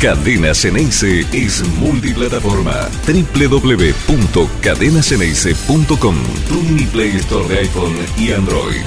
Cadena Ceneice es multiplataforma. www.cadenaceneice.com Tu mini Play Store de iPhone y Android.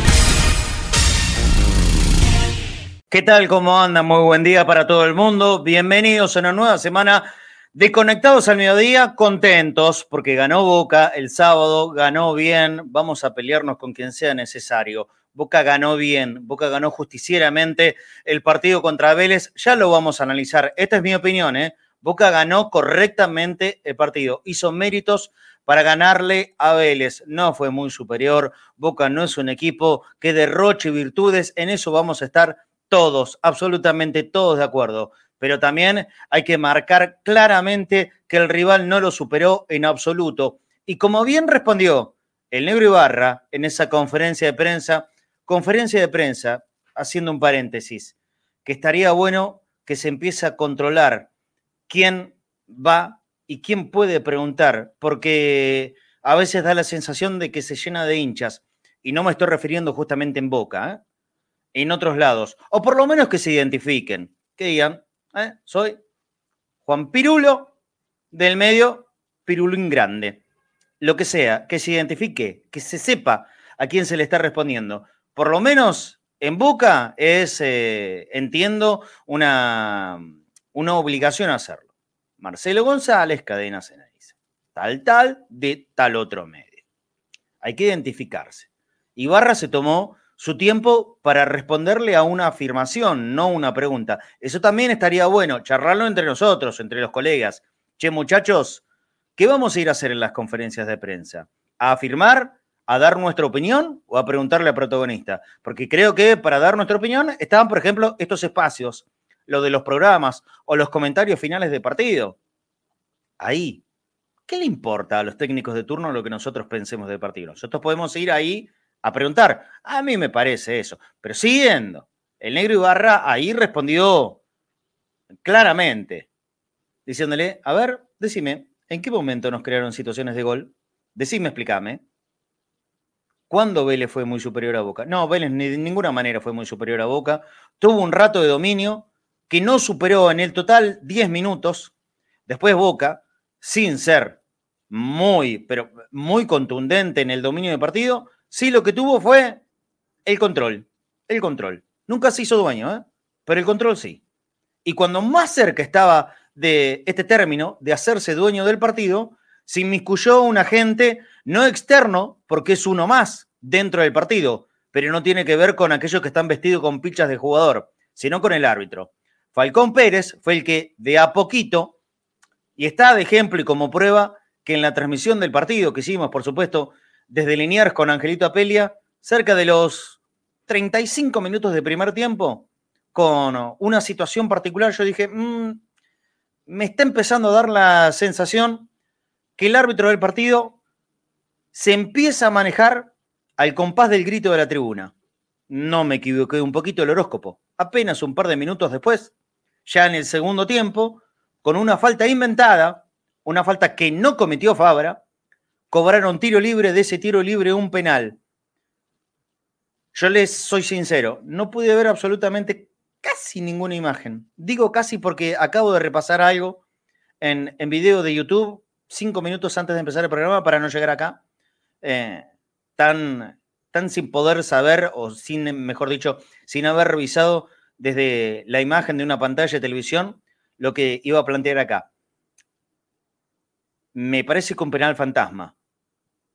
¿Qué tal? ¿Cómo andan? Muy buen día para todo el mundo. Bienvenidos a una nueva semana de Conectados al Mediodía. Contentos porque ganó Boca el sábado, ganó bien. Vamos a pelearnos con quien sea necesario. Boca ganó bien, Boca ganó justicieramente el partido contra Vélez. Ya lo vamos a analizar. Esta es mi opinión, ¿eh? Boca ganó correctamente el partido. Hizo méritos para ganarle a Vélez. No fue muy superior. Boca no es un equipo que derroche virtudes. En eso vamos a estar todos, absolutamente todos de acuerdo. Pero también hay que marcar claramente que el rival no lo superó en absoluto. Y como bien respondió el negro Ibarra en esa conferencia de prensa, conferencia de prensa, haciendo un paréntesis, que estaría bueno que se empiece a controlar quién va y quién puede preguntar, porque a veces da la sensación de que se llena de hinchas, y no me estoy refiriendo justamente en Boca, ¿eh? en otros lados, o por lo menos que se identifiquen, que digan, ¿eh? soy Juan Pirulo del medio, Pirulín Grande, lo que sea, que se identifique, que se sepa a quién se le está respondiendo por lo menos en Boca es, eh, entiendo, una, una obligación hacerlo. Marcelo González, cadena dice. Tal, tal, de tal otro medio. Hay que identificarse. Ibarra se tomó su tiempo para responderle a una afirmación, no una pregunta. Eso también estaría bueno, charlarlo entre nosotros, entre los colegas. Che, muchachos, ¿qué vamos a ir a hacer en las conferencias de prensa? ¿A afirmar a dar nuestra opinión o a preguntarle al protagonista. Porque creo que para dar nuestra opinión estaban, por ejemplo, estos espacios, lo de los programas o los comentarios finales de partido. Ahí. ¿Qué le importa a los técnicos de turno lo que nosotros pensemos de partido? Nosotros podemos ir ahí a preguntar. A mí me parece eso. Pero siguiendo, el negro Ibarra ahí respondió claramente, diciéndole, a ver, decime, ¿en qué momento nos crearon situaciones de gol? Decime, explícame. ¿Cuándo Vélez fue muy superior a Boca? No, Vélez de ninguna manera fue muy superior a Boca. Tuvo un rato de dominio que no superó en el total 10 minutos. Después Boca, sin ser muy, pero muy contundente en el dominio de partido, sí lo que tuvo fue el control. El control. Nunca se hizo dueño, ¿eh? pero el control sí. Y cuando más cerca estaba de este término, de hacerse dueño del partido, se inmiscuyó un agente no externo, porque es uno más dentro del partido, pero no tiene que ver con aquellos que están vestidos con pichas de jugador, sino con el árbitro. Falcón Pérez fue el que de a poquito, y está de ejemplo y como prueba que en la transmisión del partido que hicimos, por supuesto, desde Liniers con Angelito Apelia, cerca de los 35 minutos de primer tiempo, con una situación particular, yo dije, mm, me está empezando a dar la sensación que el árbitro del partido se empieza a manejar al compás del grito de la tribuna. No me equivoqué un poquito el horóscopo. Apenas un par de minutos después, ya en el segundo tiempo, con una falta inventada, una falta que no cometió Fabra, cobraron tiro libre, de ese tiro libre un penal. Yo les soy sincero, no pude ver absolutamente casi ninguna imagen. Digo casi porque acabo de repasar algo en, en video de YouTube cinco minutos antes de empezar el programa para no llegar acá eh, tan, tan sin poder saber, o sin, mejor dicho, sin haber revisado desde la imagen de una pantalla de televisión lo que iba a plantear acá. Me parece que un penal fantasma,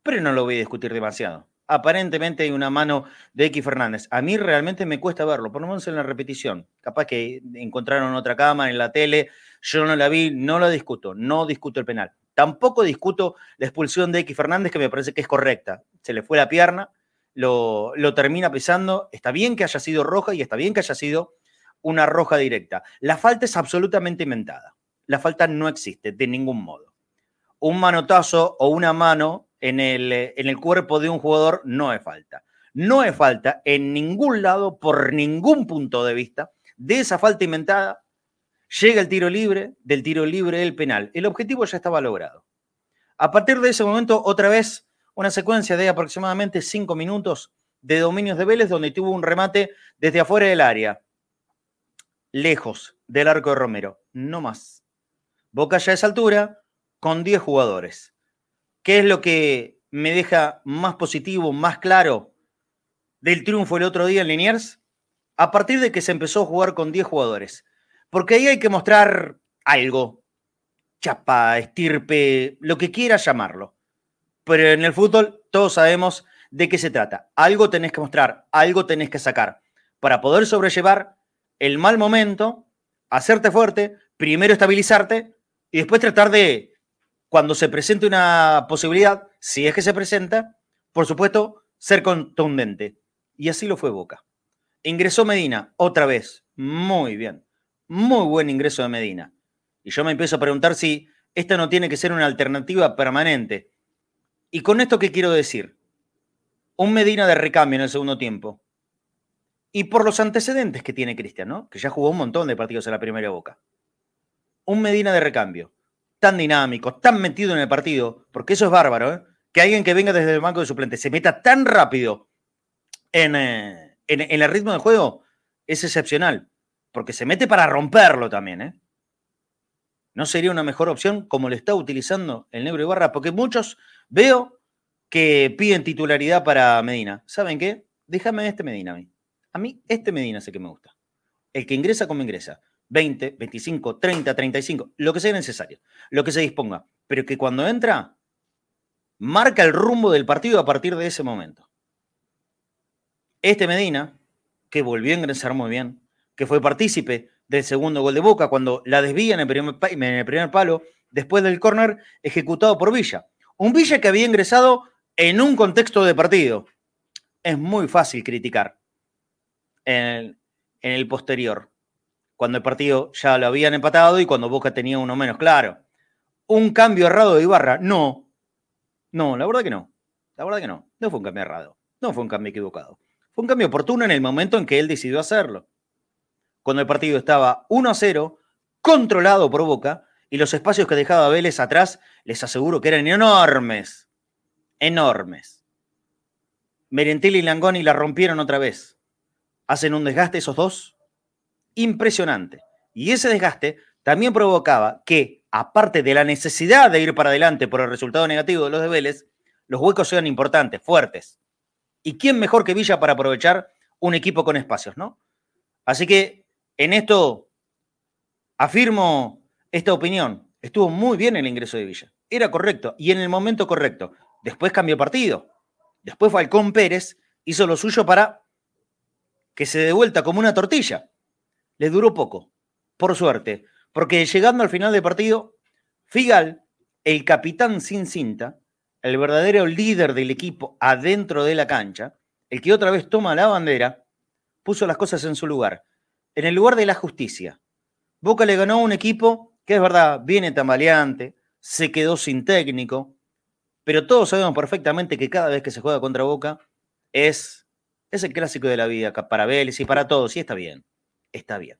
pero no lo voy a discutir demasiado. Aparentemente hay una mano de X Fernández. A mí realmente me cuesta verlo, por lo menos en la repetición. Capaz que encontraron otra cámara en la tele, yo no la vi, no la discuto, no discuto el penal. Tampoco discuto la expulsión de X Fernández, que me parece que es correcta. Se le fue la pierna, lo, termina pisando. Está bien que haya sido roja y está bien que haya sido una roja directa. La falta es absolutamente inventada. La falta no existe de ningún modo. Un manotazo o una mano en el, en el cuerpo de un jugador no es falta. No es falta en ningún lado, por ningún punto de vista, de esa falta inventada Llega el tiro libre, del tiro libre el penal. El objetivo ya estaba logrado. A partir de ese momento, otra vez, una secuencia de aproximadamente cinco minutos de dominios de Vélez, donde tuvo un remate desde afuera del área. lejos del arco de Romero, no más. Boca ya a esa altura con 10 jugadores. ¿Qué es lo que me deja más positivo, más claro del triunfo el otro día en Liniers? A partir de que se empezó a jugar con 10 jugadores. Porque ahí hay que mostrar algo. Chapa, estirpe, lo que quieras llamarlo. Pero en el fútbol todos sabemos de qué se trata. Algo tenés que mostrar, algo tenés que sacar para poder sobrellevar el mal momento, hacerte fuerte, primero estabilizarte y después tratar de, cuando se presente una posibilidad, si es que se presenta, por supuesto, ser contundente. Y así lo fue Boca. Ingresó Medina otra vez. Muy bien. Muy buen ingreso de Medina. Y yo me empiezo a preguntar si esta no tiene que ser una alternativa permanente. ¿Y con esto qué quiero decir? Un Medina de recambio en el segundo tiempo y por los antecedentes que tiene Cristian, ¿no? Que ya jugó un montón de partidos en la primera boca. Un Medina de recambio, tan dinámico, tan metido en el partido, porque eso es bárbaro, ¿eh? Que alguien que venga desde el banco de suplente se meta tan rápido en, eh, en, en el ritmo del juego, es excepcional, porque se mete para romperlo también, ¿eh? ¿No sería una mejor opción como lo está utilizando el Negro Ibarra? Porque muchos veo que piden titularidad para Medina. ¿Saben qué? Déjame este Medina a mí. A mí este Medina sé que me gusta. El que ingresa como ingresa. 20, 25, 30, 35, lo que sea necesario, lo que se disponga. Pero que cuando entra, marca el rumbo del partido a partir de ese momento. Este Medina, que volvió a ingresar muy bien, que fue partícipe del segundo gol de Boca cuando la desvía en el primer, palo, después del córner ejecutado por Villa. Un Villa que había ingresado en un contexto de partido. Es muy fácil criticar en el, posterior, cuando el partido ya lo habían empatado y cuando Boca tenía uno menos. Claro, un cambio errado de Ibarra, no, no, la verdad que no, la verdad que no, no fue un cambio errado, no fue un cambio equivocado, fue un cambio oportuno en el momento en que él decidió hacerlo. Cuando el partido estaba 1 a 0, controlado por Boca, y los espacios que dejaba Vélez atrás, les aseguro que eran enormes, enormes. Merentiel y Langoni la rompieron otra vez hacen un desgaste esos dos impresionante. Y ese desgaste también provocaba que, aparte de la necesidad de ir para adelante por el resultado negativo de los de Vélez, los huecos sean importantes, fuertes. ¿Y quién mejor que Villa para aprovechar un equipo con espacios, no? Así que en esto afirmo esta opinión. Estuvo muy bien el ingreso de Villa. Era correcto y en el momento correcto. Después cambió partido. Después Falcón Pérez hizo lo suyo para que se de vuelta como una tortilla. Le duró poco, por suerte, porque llegando al final del partido, Figal, el capitán sin cinta, el verdadero líder del equipo adentro de la cancha, el que otra vez toma la bandera, puso las cosas en su lugar, en el lugar de la justicia. Boca le ganó a un equipo que es verdad, viene tambaleante, se quedó sin técnico, pero todos sabemos perfectamente que cada vez que se juega contra Boca es es el clásico de la vida para Vélez y para todos, y está bien, está bien.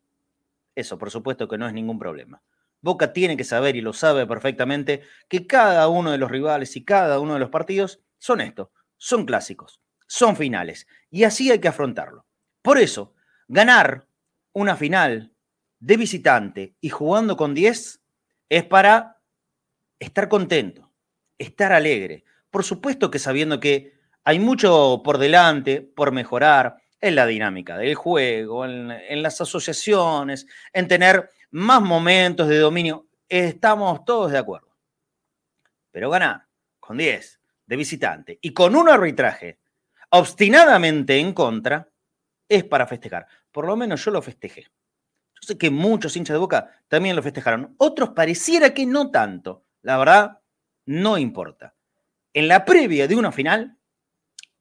Eso, por supuesto que no es ningún problema. Boca tiene que saber y lo sabe perfectamente que cada uno de los rivales y cada uno de los partidos son esto, son clásicos, son finales, y así hay que afrontarlo. Por eso, ganar una final de visitante y jugando con 10 es para estar contento, estar alegre. Por supuesto que sabiendo que hay mucho por delante, por mejorar en la dinámica del juego, en, las asociaciones, en tener más momentos de dominio. Estamos todos de acuerdo. Pero ganar con 10 de visitante y con un arbitraje obstinadamente en contra es para festejar. Por lo menos yo lo festejé. Yo sé que muchos hinchas de boca también lo festejaron. Otros pareciera que no tanto. La verdad, no importa. En la previa de una final,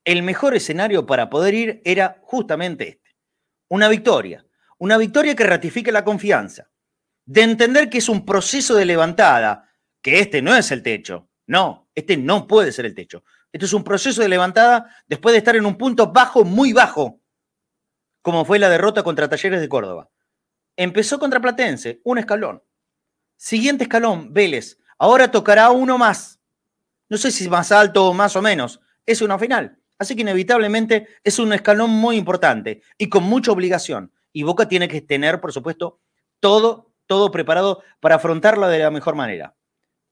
el mejor escenario para poder ir era justamente este. Una victoria. Una victoria que ratifique la confianza. De entender que es un proceso de levantada, que este no es el techo. No, este no puede ser el techo. Este es un proceso de levantada después de estar en un punto bajo, muy bajo, como fue la derrota contra Talleres de Córdoba. Empezó contra Platense, un escalón. Siguiente escalón, Vélez. Ahora tocará uno más. No sé si más alto o más o menos. Es una final. Así que inevitablemente es un escalón muy importante y con mucha obligación. Y Boca tiene que tener, por supuesto, todo, todo preparado para afrontarla de la mejor manera.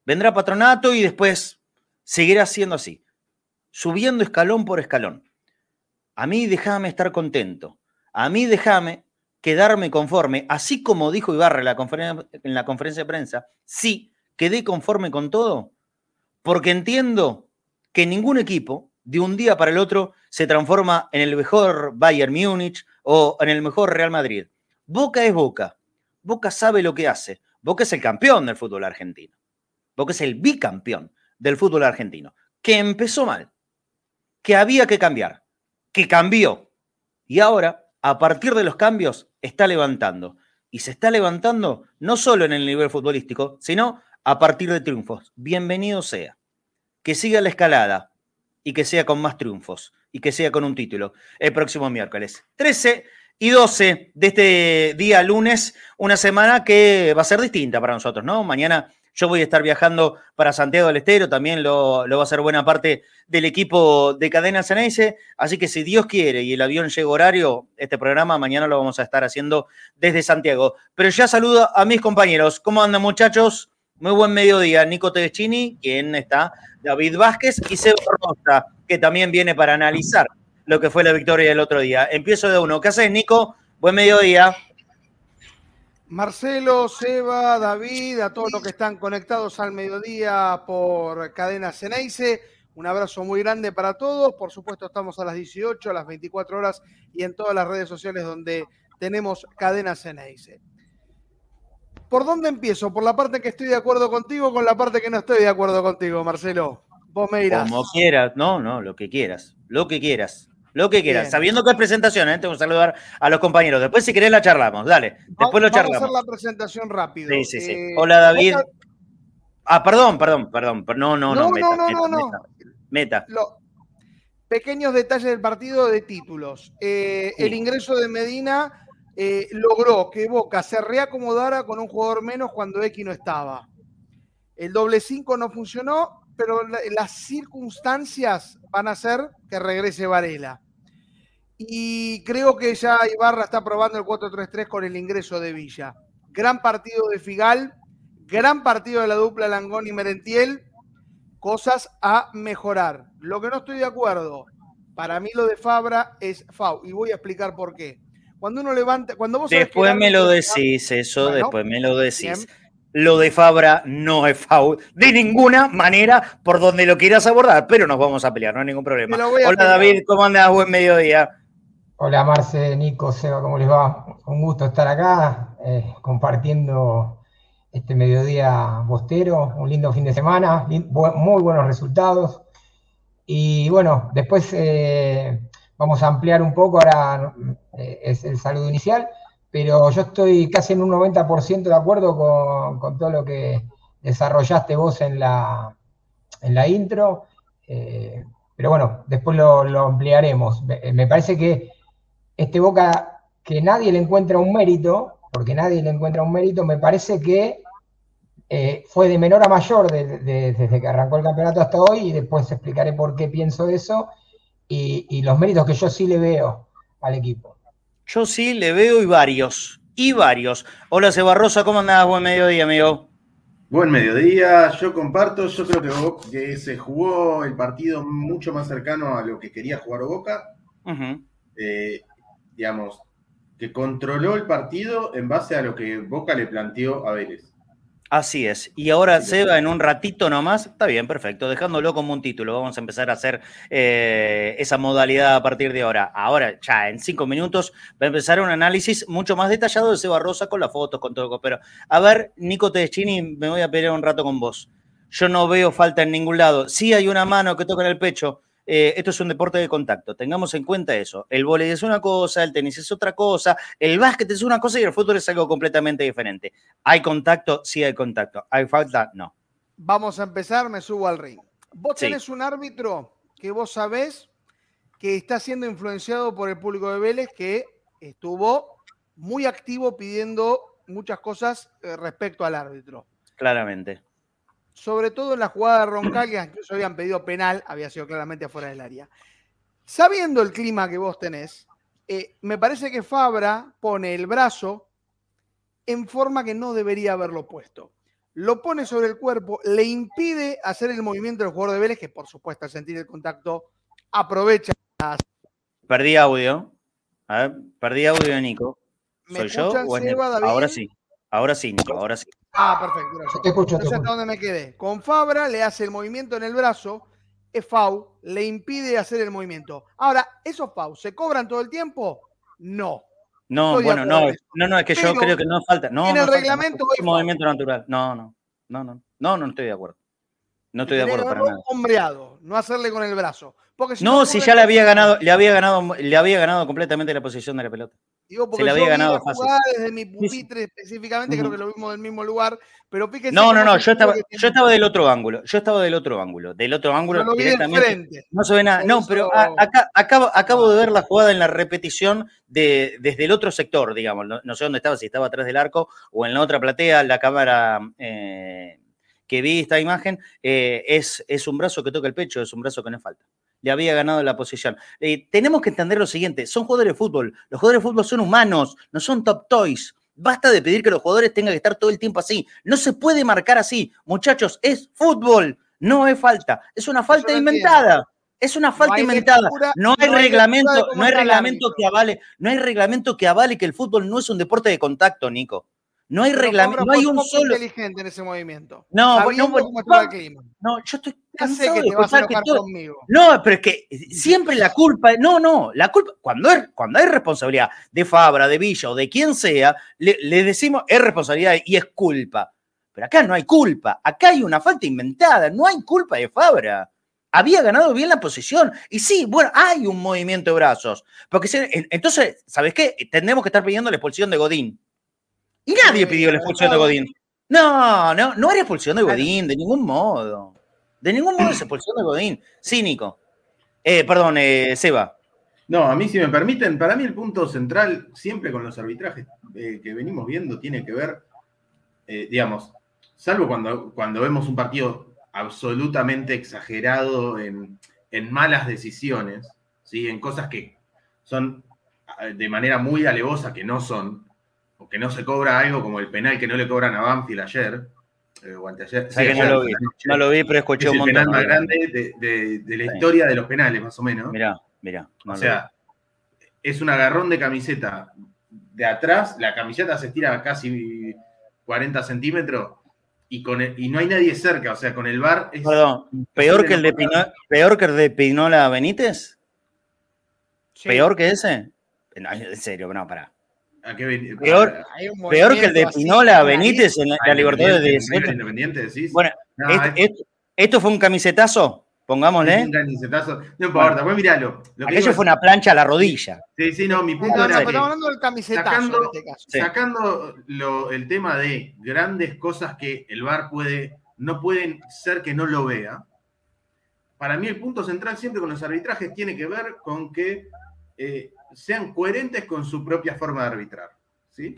Vendrá patronato y después seguirá siendo así, subiendo escalón por escalón. A mí déjame estar contento. A mí déjame quedarme conforme, así como dijo Ibarra en la, en la conferencia de prensa, sí, quedé conforme con todo, porque entiendo que ningún equipo de un día para el otro se transforma en el mejor Bayern Múnich o en el mejor Real Madrid. Boca es Boca. Boca sabe lo que hace. Boca es el campeón del fútbol argentino. Boca es el bicampeón del fútbol argentino. Que empezó mal. Que había que cambiar. Que cambió. Y ahora, a partir de los cambios, está levantando. Y se está levantando no solo en el nivel futbolístico, sino a partir de triunfos. Bienvenido sea. Que siga la escalada y que sea con más triunfos y que sea con un título el próximo miércoles. 13 y 12 de este día lunes, una semana que va a ser distinta para nosotros, ¿no? Mañana yo voy a estar viajando para Santiago del Estero, también lo, va a hacer buena parte del equipo de Cadena Ceneice, así que si Dios quiere y el avión llega horario, este programa mañana lo vamos a estar haciendo desde Santiago. Pero ya saludo a mis compañeros. ¿Cómo andan muchachos? Muy buen mediodía. Nico Tedeschini, quien está, David Vázquez y Seba Rosa, que también viene para analizar lo que fue la victoria del otro día. Empiezo de uno. ¿Qué haces, Nico? Buen mediodía. Marcelo, Seba, David, a todos los que están conectados al mediodía por Cadena Ceneice. Un abrazo muy grande para todos. Por supuesto, estamos a las 18, a las 24 horas y en todas las redes sociales donde tenemos Cadena Ceneice. ¿Por dónde empiezo? ¿Por la parte que estoy de acuerdo contigo o con la parte que no estoy de acuerdo contigo, Marcelo? Vos me. Como quieras. No, no, lo que quieras. Lo que quieras. Lo que quieras, sabiendo que es presentación, ¿eh? tengo que saludar a los compañeros. Después, si querés, la charlamos. Dale, después lo charlamos. Vamos a hacer la presentación rápido. Sí, sí, sí. Eh, Hola, David. Ah, perdón, perdón, perdón. No, no, no. No, no, no, no. Meta. pequeños detalles del partido de títulos. Eh, el ingreso de Medina eh, logró que Boca se reacomodara con un jugador menos cuando X no estaba. El doble 5 no funcionó pero las circunstancias van a hacer que regrese Varela. Y creo que ya Ibarra está probando el 4-3-3 con el ingreso de Villa. Gran partido de Figal, gran partido de la dupla Langón y Merentiel, cosas a mejorar. Lo que no estoy de acuerdo, para mí lo de Fabra es FAU, y voy a explicar por qué. Cuando uno levanta, cuando vos Después me lo decís, eso, después me lo decís lo de Fabra no es foul de ninguna manera por donde lo quieras abordar, pero nos vamos a pelear, no hay ningún problema. Hola David, ¿cómo andas? Buen mediodía. Hola Marce, Nico, Seba, ¿cómo les va? Un gusto estar acá eh, compartiendo este mediodía bostero, un lindo fin de semana, muy buenos resultados. Y bueno, después eh, vamos a ampliar un poco, ahora eh, es el saludo inicial pero yo estoy casi en un 90% de acuerdo con, todo lo que desarrollaste vos en la, en la intro. Eh, pero bueno, después lo, ampliaremos. Me, parece que este Boca, que nadie le encuentra un mérito, porque nadie le encuentra un mérito, me parece que eh, fue de menor a mayor desde que arrancó el campeonato hasta hoy, y después explicaré por qué pienso eso, y los méritos que yo sí le veo al equipo. Yo sí le veo y varios, y varios. Hola Rosa, ¿cómo andás? Buen mediodía, amigo. Buen mediodía, yo comparto, yo creo que, se jugó el partido mucho más cercano a lo que quería jugar Boca. Eh, digamos, que controló el partido en base a lo que Boca le planteó a Vélez. Así es. Y ahora Seba, en un ratito nomás, está bien, perfecto, dejándolo como un título. Vamos a empezar a hacer eh, esa modalidad a partir de ahora. Ahora, ya en cinco minutos, va a empezar un análisis mucho más detallado de Seba Rosa con las fotos, con todo. Pero, a ver, Nico Tedeschini, me voy a pelear un rato con vos. Yo no veo falta en ningún lado. Sí hay una mano que toca en el pecho, eh, esto es un deporte de contacto. Tengamos en cuenta eso. El volei es una cosa, el tenis es otra cosa, el básquet es una cosa y el fútbol es algo completamente diferente. ¿Hay contacto? Sí hay contacto. ¿Hay falta? No. Vamos a empezar, me subo al ring. Vos tenés un árbitro que vos sabés que está siendo influenciado por el público de Vélez, que estuvo muy activo pidiendo muchas cosas eh, respecto al árbitro. Claramente sobre todo en la jugada de Roncal, que incluso habían pedido penal, había sido claramente afuera del área. Sabiendo el clima que vos tenés, eh, me parece que Fabra pone el brazo en forma que no debería haberlo puesto. Lo pone sobre el cuerpo, le impide hacer el movimiento del jugador de Vélez, que por supuesto al sentir el contacto aprovecha. Perdí audio. A ver, perdí audio de Nico. ¿Soy yo? O es Ahora sí. Ahora sí, Nico, ahora sí. Ah, perfecto. Te escucho, Entonces, ¿hasta dónde me quedé? Con Fabra le hace el movimiento en el brazo, es FAU, le impide hacer el movimiento. Ahora, ¿esos FAU se cobran todo el tiempo? No. No, bueno, no, no, no, es que yo creo que no falta. No, en el reglamento. es movimiento natural. No, no, no, no, no, no estoy de acuerdo. No estoy de acuerdo para nada. Hombreado, no hacerle con el brazo. no, si ya le había ganado, le había ganado, le había ganado completamente la posición de la pelota. Digo, porque se le había ganado fácil. desde mi pupitre específicamente, creo que lo vimos del mismo lugar, pero fíjese No, no, no, yo estaba, yo estaba del otro ángulo, yo estaba del otro ángulo, del otro ángulo no directamente. No se ve nada. No, pero acá, acabo, acabo de ver la jugada en la repetición de, desde el otro sector, digamos, no, sé dónde estaba, si estaba atrás del arco o en la otra platea, la cámara eh, que vi esta imagen, eh, es, es un brazo que toca el pecho, es un brazo que no falta le había ganado la posición. Eh, tenemos que entender lo siguiente, son jugadores de fútbol, los jugadores de fútbol son humanos, no son top toys. Basta de pedir que los jugadores tengan que estar todo el tiempo así. No se puede marcar así. Muchachos, es fútbol, no es falta. Es una falta inventada. Es una falta inventada. no hay, reglamento, no hay reglamento que avale, no hay reglamento que avale que el fútbol no es un deporte de contacto, Nico. No hay reglamento, no hay un solo. inteligente en ese movimiento. No, no, no, yo estoy cansado de escuchar que todo... No, pero es que siempre la culpa, no, no, la culpa, cuando, cuando hay responsabilidad de Fabra, de Villa o de quien sea, le, le decimos es responsabilidad y es culpa. Pero acá no hay culpa, acá hay una falta inventada, no hay culpa de Fabra había ganado bien la posición. Y sí, bueno, hay un movimiento de brazos. Porque entonces, ¿sabes qué? Tenemos que estar pidiendo la expulsión de Godín. Y nadie pidió la expulsión de Godín. No, no, no era expulsión de Godín, de ningún modo. De ningún modo es expulsión de Godín. Cínico. Eh, perdón, eh, Seba. No, a mí, si me permiten, para mí el punto central, siempre con los arbitrajes eh, que venimos viendo, tiene que ver, eh, digamos, salvo cuando, cuando vemos un partido absolutamente exagerado en, en malas decisiones, ¿sí? en cosas que son de manera muy alevosa, que no son, que no se cobra algo como el penal que no le cobran a Banfield ayer, eh, o anteayer. no, lo vi, pero escuché un montón. el penal más grande de, la historia de los penales, más o menos. Mirá, mirá. o sea, es un agarrón de camiseta de atrás, la camiseta se estira casi 40 centímetros y, con y no hay nadie cerca, o sea, con el bar Perdón, ¿peor que, el de ¿peor que el de Pinola Benítez? ¿Peor que ese? en serio, no, pará peor, peor que el de Pinola Benítez en la, Libertad de Independiente, Bueno, esto, fue un camisetazo, pongámosle. Un camisetazo. No importa, pues miralo. Aquello fue una plancha a la rodilla. Sí, sí, no, mi punto era. estamos hablando del camisetazo sacando, en este caso. Sacando el tema de grandes cosas que el VAR puede, no pueden ser que no lo vea. Para mí, el punto central siempre con los arbitrajes tiene que ver con que eh, sean coherentes con su propia forma de arbitrar. ¿sí?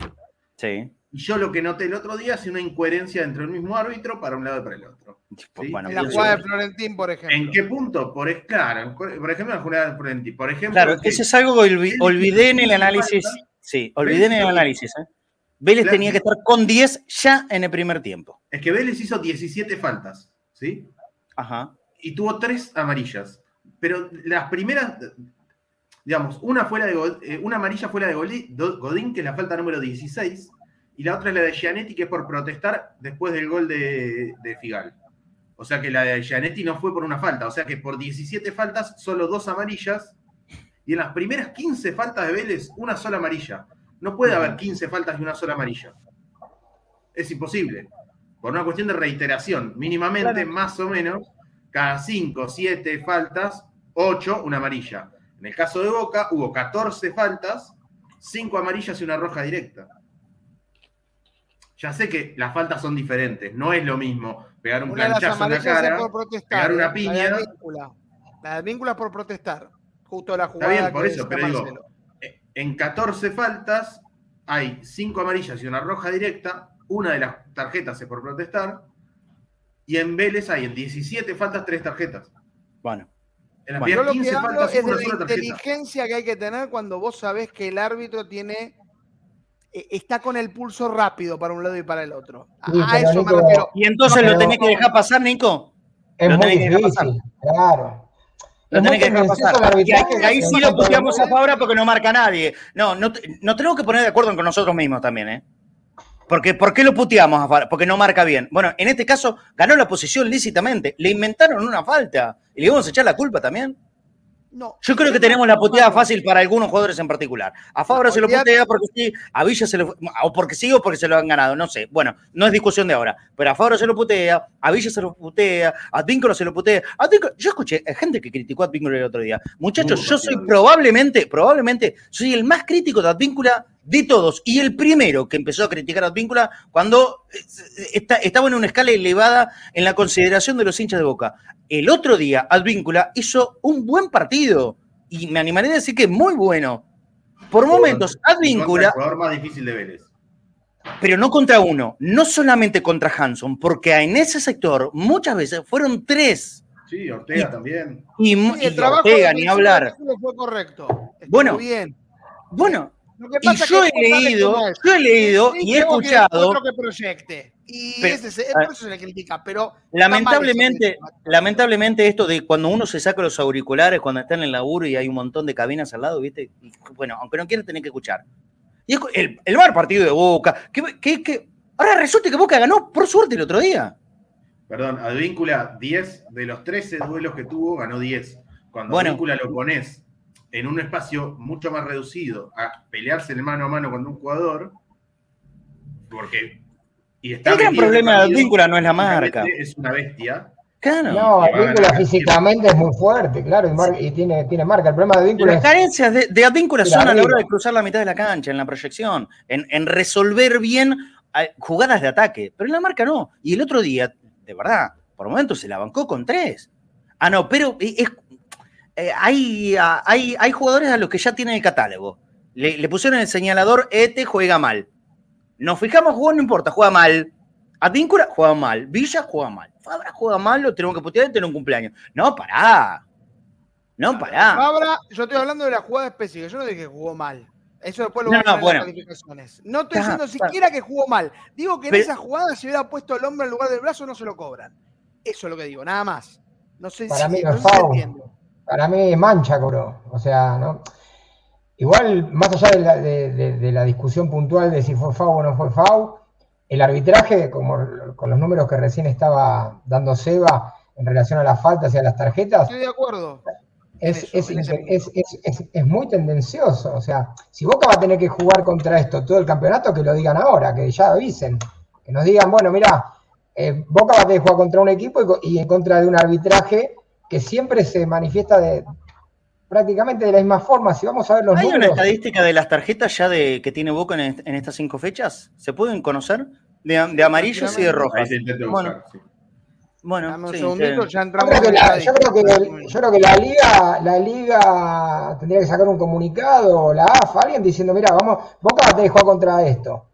Sí. Y yo lo que noté el otro día es una incoherencia entre el mismo árbitro para un lado y para el otro. en la jugada de Florentín, por ejemplo. ¿En qué punto? Por, claro, por ejemplo, la jugada de Florentín. Por ejemplo, claro, eso es algo que olvidé en el análisis. Sí, olvidé en el análisis. ¿eh? Vélez tenía que estar con 10 ya en el primer tiempo. Es que Vélez hizo 17 faltas, ¿sí? Ajá. Y tuvo 3 amarillas. Pero las primeras, digamos, una, fuera de, eh, una amarilla fuera de Godín, que es la falta número 16, y la otra es la de Gianetti, que es por protestar después del gol de, Figal. O sea que la de Gianetti no fue por una falta, o sea que por 17 faltas, solo dos amarillas, y en las primeras 15 faltas de Vélez, una sola amarilla. No puede haber 15 faltas y una sola amarilla. Es imposible. Por una cuestión de reiteración, mínimamente, más o menos, cada 5, 7 faltas, 8, una amarilla. En el caso de Boca hubo 14 faltas, 5 amarillas y una roja directa. Ya sé que las faltas son diferentes, no es lo mismo pegar un planchazo en la cara, pegar una piña. La de víncula por protestar, justo la jugada. Está bien, por eso, pero digo, en 14 faltas hay 5 amarillas y una roja directa, una de las tarjetas es por protestar, y en Vélez hay en 17 faltas 3 tarjetas. Bueno. Yo lo que hablo es de la inteligencia que hay que tener cuando vos sabés que el árbitro tiene e, está con el pulso rápido para un lado y para el otro. a eso me refiero. Y entonces lo tenés que dejar pasar, Nico. Es muy difícil, claro. Lo tenés que dejar pasar. Y ahí, sí lo puteamos a Fabra porque no marca nadie. No, no, no tenemos que poner de acuerdo con nosotros mismos también, ¿eh? Porque, ¿Por qué lo puteamos a Fabra? Porque no marca bien. Bueno, en este caso ganó la posición lícitamente. Le inventaron una falta. ¿Y le vamos a echar la culpa también? No. Yo creo que tenemos la puteada fácil para algunos jugadores en particular. A Fabra se lo putea porque sí, a Villa se lo o porque sí o porque se lo han ganado, no sé. Bueno, no es discusión de ahora. Pero a Fabra se lo putea, a Villa se lo putea, a Víncula se lo putea. A yo escuché gente que criticó a Advíncula el otro día. Muchachos, yo soy probablemente, probablemente, soy el más crítico de Advíncula de todos. Y el primero que empezó a criticar a Advíncula cuando eh, estaba en una escala elevada en la consideración de los hinchas de Boca. El otro día, Advíncula hizo un buen partido. Y me animaré a decir que muy bueno. Por momentos, Advíncula. El jugador más difícil de Vélez. Pero no contra uno, no solamente contra Hanson, porque en ese sector muchas veces fueron tres. Sí, Ortega también. Y, el trabajo Ortega, ni hablar. Fue correcto. bueno, bien. Bueno, y yo he leído, yo he leído y he escuchado. Que proyecte. Y ese, eso se le critica, pero. Lamentablemente, lamentablemente, esto de cuando uno se saca los auriculares cuando está en el laburo y hay un montón de cabinas al lado, ¿viste? bueno, aunque no quieras, tener que escuchar. Y el, el bar partido de Boca. Que, que, ahora resulta que Boca ganó por suerte el otro día. Perdón, Advíncula, 10 de los 13 duelos que tuvo, ganó 10. Cuando Advíncula lo pones en un espacio mucho más reducido a pelearse el mano a mano con un jugador, porque... Y está el gran problema de Advíncula no es la marca. Es una bestia. Claro. No, Advíncula físicamente es muy fuerte, claro, y, tiene, tiene marca. El problema de Advíncula Las carencias de, Advíncula son a la hora de cruzar la mitad de la cancha, en la proyección, en, en resolver bien jugadas de ataque, pero en la marca no. Y el otro día, de verdad, por momentos se la bancó con tres. Ah, no, pero es, eh, hay, ah, hay, hay, jugadores a los que ya tienen el catálogo. Le, pusieron el señalador, Ete juega mal. Nos fijamos, jugó, no importa, juega mal. Advíncula juega mal. Villa juega mal. Fabra juega mal, lo tenemos que putear y tener un cumpleaños. No, pará. No, pará. Fabra, yo estoy hablando de la jugada específica. Yo no dije que jugó mal. Eso después lo no, no, bueno. calificaciones. No estoy diciendo siquiera que jugó mal. Digo que en esa jugada, si hubiera puesto el hombre en lugar del brazo, no se lo cobran. Eso es lo que digo, nada más. No sé Para si mí no para mí mancha cobró. O sea, ¿no? Igual, más allá de la, discusión puntual de si fue FAU o no fue FAU, el arbitraje, como con los números que recién estaba dando Seba en relación a las faltas y a las tarjetas. Estoy de acuerdo. Es, muy tendencioso. O sea, si Boca va a tener que jugar contra esto todo el campeonato, que lo digan ahora, que ya avisen. Que nos digan, bueno, mira, eh, Boca va a tener que jugar contra un equipo y en contra de un arbitraje que siempre se manifiesta de prácticamente de la misma forma. Si vamos a ver los ¿Hay una estadística de las tarjetas ya de que tiene Boca en, estas cinco fechas? ¿Se pueden conocer? De, de amarillos y de rojas. Bueno, bueno sí, ya entramos yo, creo que la, yo, creo que la liga, la liga tendría que sacar un comunicado, la AFA, alguien diciendo, mira, vamos, Boca va a tener que jugar contra esto.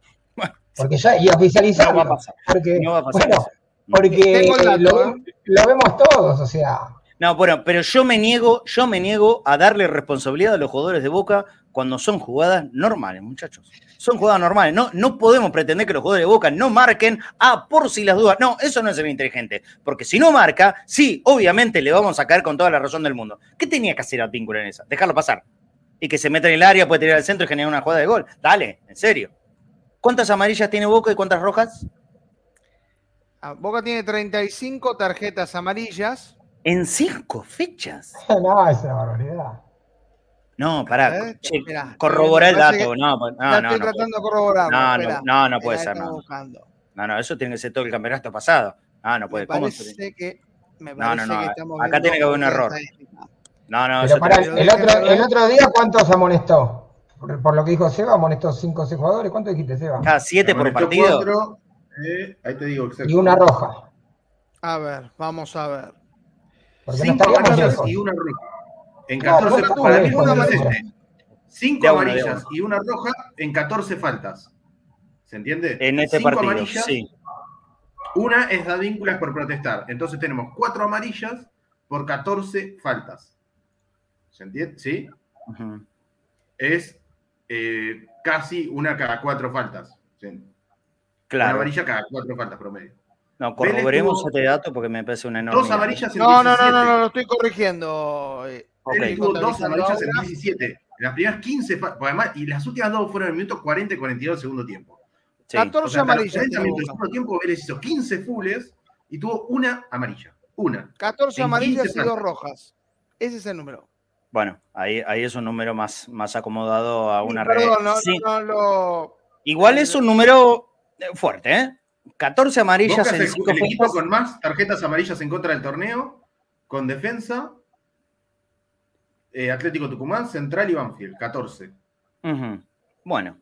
Porque ya, y oficializarlo. No va a pasar. Porque, no va a pasar bueno, porque lo, ¿eh? lo, vemos todos, o sea. No, bueno, pero yo me niego, yo me niego a darle responsabilidad a los jugadores de Boca cuando son jugadas normales, muchachos. Son jugadas normales. No, no podemos pretender que los jugadores de Boca no marquen a por si las dudas. No, eso no es ser inteligente. Porque si no marca, sí, obviamente le vamos a caer con toda la razón del mundo. ¿Qué tenía que hacer Advíncula en esa? Dejarlo pasar. Y que se meta en el área, puede tirar al centro y generar una jugada de gol. Dale, en serio. ¿Cuántas amarillas tiene Boca y cuántas rojas? Ah, Boca tiene 35 tarjetas amarillas en cinco fechas. No, es una barbaridad. No, pará, corroborar el dato. No, no, no, estoy tratando de corroborar. No, no, no, no puede ser. No. no, no, eso tiene que ser todo el campeonato pasado. Ah, no puede. Me parece que. Me parece no, no, no. Que Acá tiene que haber un error. No, no, Pero para, el, otro, el otro día, ¿cuántos amonestó? Por, lo que dijo Seba, amonestó 5 o 6 jugadores. ¿Cuánto dijiste, Seba? Ah, 7 por partido. eh, ahí te digo exacto. Y una roja. A ver, vamos a ver cinco amarillas y una roja. En 14 para mí Cinco amarillas y una roja en 14 faltas. ¿Se entiende? En este cinco partido, amarillas, sí. Una es de vínculas por protestar. Entonces tenemos cuatro amarillas por 14 faltas. ¿Se entiende? ¿Sí? Es eh, casi una cada cuatro faltas. Claro. Una amarilla cada cuatro faltas promedio. No, corroboremos este dato porque me parece una enorme. Dos amarillas en no, 17. No, no, no, no, lo estoy corrigiendo. Eh, okay. tuvo dos amarillas en 17. En las primeras 15, además, y las últimas dos fueron en el minuto 40 y 42 del segundo tiempo. Sí. 14 amarillas. En el segundo tiempo, Vélez hizo 15 fulles y tuvo una amarilla. Una. 14 amarillas y dos rojas. Ese es el número. Bueno, ahí, ahí es un número más, más acomodado a una red. No, sí. no, lo... Igual es un número fuerte, ¿eh? 14 amarillas en el, el equipo con más tarjetas amarillas en contra del torneo, con defensa, eh, Atlético Tucumán, Central y Banfield, 14. Bueno,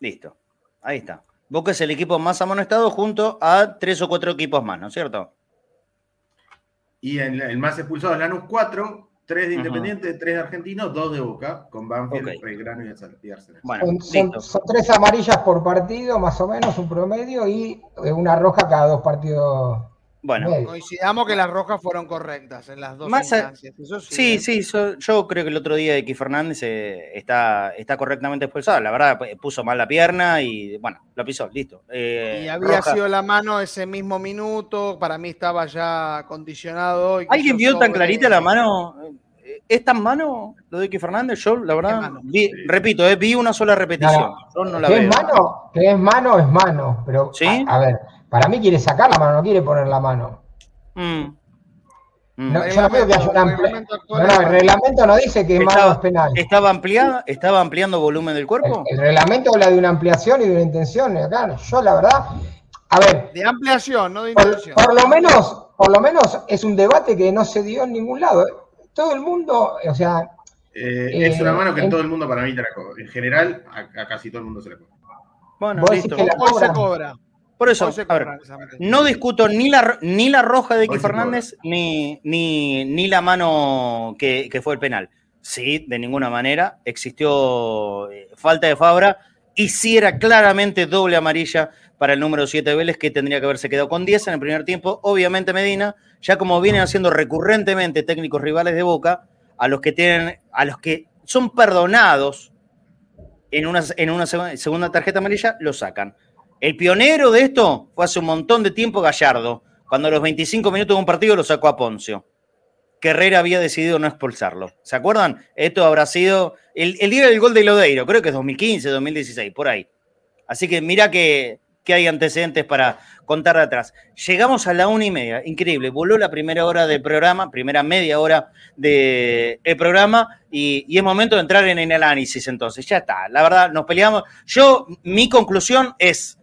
listo. Ahí está. Boca es el equipo más amonestado junto a tres o cuatro equipos más, ¿no es cierto? Y el, el más expulsado es Lanús 4, Tres de Independiente, tres de Argentinos, dos de Boca, con Banfield, okay. Belgrano y Arsenal. Bueno, son, son, tres amarillas por partido, más o menos, un promedio, y una roja cada dos partidos. Bueno, coincidamos que las rojas fueron correctas en las dos instancias. sí, ¿eh? sí, yo creo que el otro día X Fernández eh, está, está correctamente expulsado. La verdad, puso mal la pierna y bueno, lo pisó, listo. Eh, y había sido la mano ese mismo minuto, para mí estaba ya condicionado. ¿Alguien vio tan clarita la mano? ¿Es tan mano lo de X Fernández? Yo, la verdad, repito, vi una sola repetición. Es mano? Que es mano, es mano. Pero, a ver, para mí quiere sacar la mano, no quiere poner la mano. Mm. Mm. No, yo no veo que haya una no, el reglamento no dice que mano es penal. ¿Estaba ampliada? ¿Estaba ampliando volumen del cuerpo? El, reglamento habla de una ampliación y de una intención. Acá, yo la verdad, a ver. De ampliación, no de intención. Por, lo menos, por lo menos es un debate que no se dio en ningún lado. ¿eh? Todo el mundo, o sea. Eh, es una mano que en, todo el mundo para mí te la cobra. En general, a, casi todo el mundo se la cobra. Bueno, listo. Que la cobra? se cobra. Por eso, a ver, no discuto ni la, ni la roja de X Fernández ni, ni, ni, la mano que, que, fue el penal. Sí, de ninguna manera. Existió eh, falta de Fabra y sí era claramente doble amarilla para el número 7 de Vélez, que tendría que haberse quedado con 10 en el primer tiempo. Obviamente Medina, ya como vienen haciendo recurrentemente técnicos rivales de Boca, a los que tienen, a los que son perdonados en una, en una segunda tarjeta amarilla, lo sacan. El pionero de esto fue hace un montón de tiempo Gallardo, cuando a los 25 minutos de un partido lo sacó a Poncio. Que Herrera había decidido no expulsarlo. ¿Se acuerdan? Esto habrá sido el, día del gol de Lodeiro, creo que es 2015, 2016, por ahí. Así que mira que, que hay antecedentes para contar de atrás. Llegamos a la una y media, increíble. Voló la primera hora del programa, primera media hora del programa, y, y, es momento de entrar en el análisis entonces. Ya está, la verdad, nos peleamos. Yo, mi conclusión es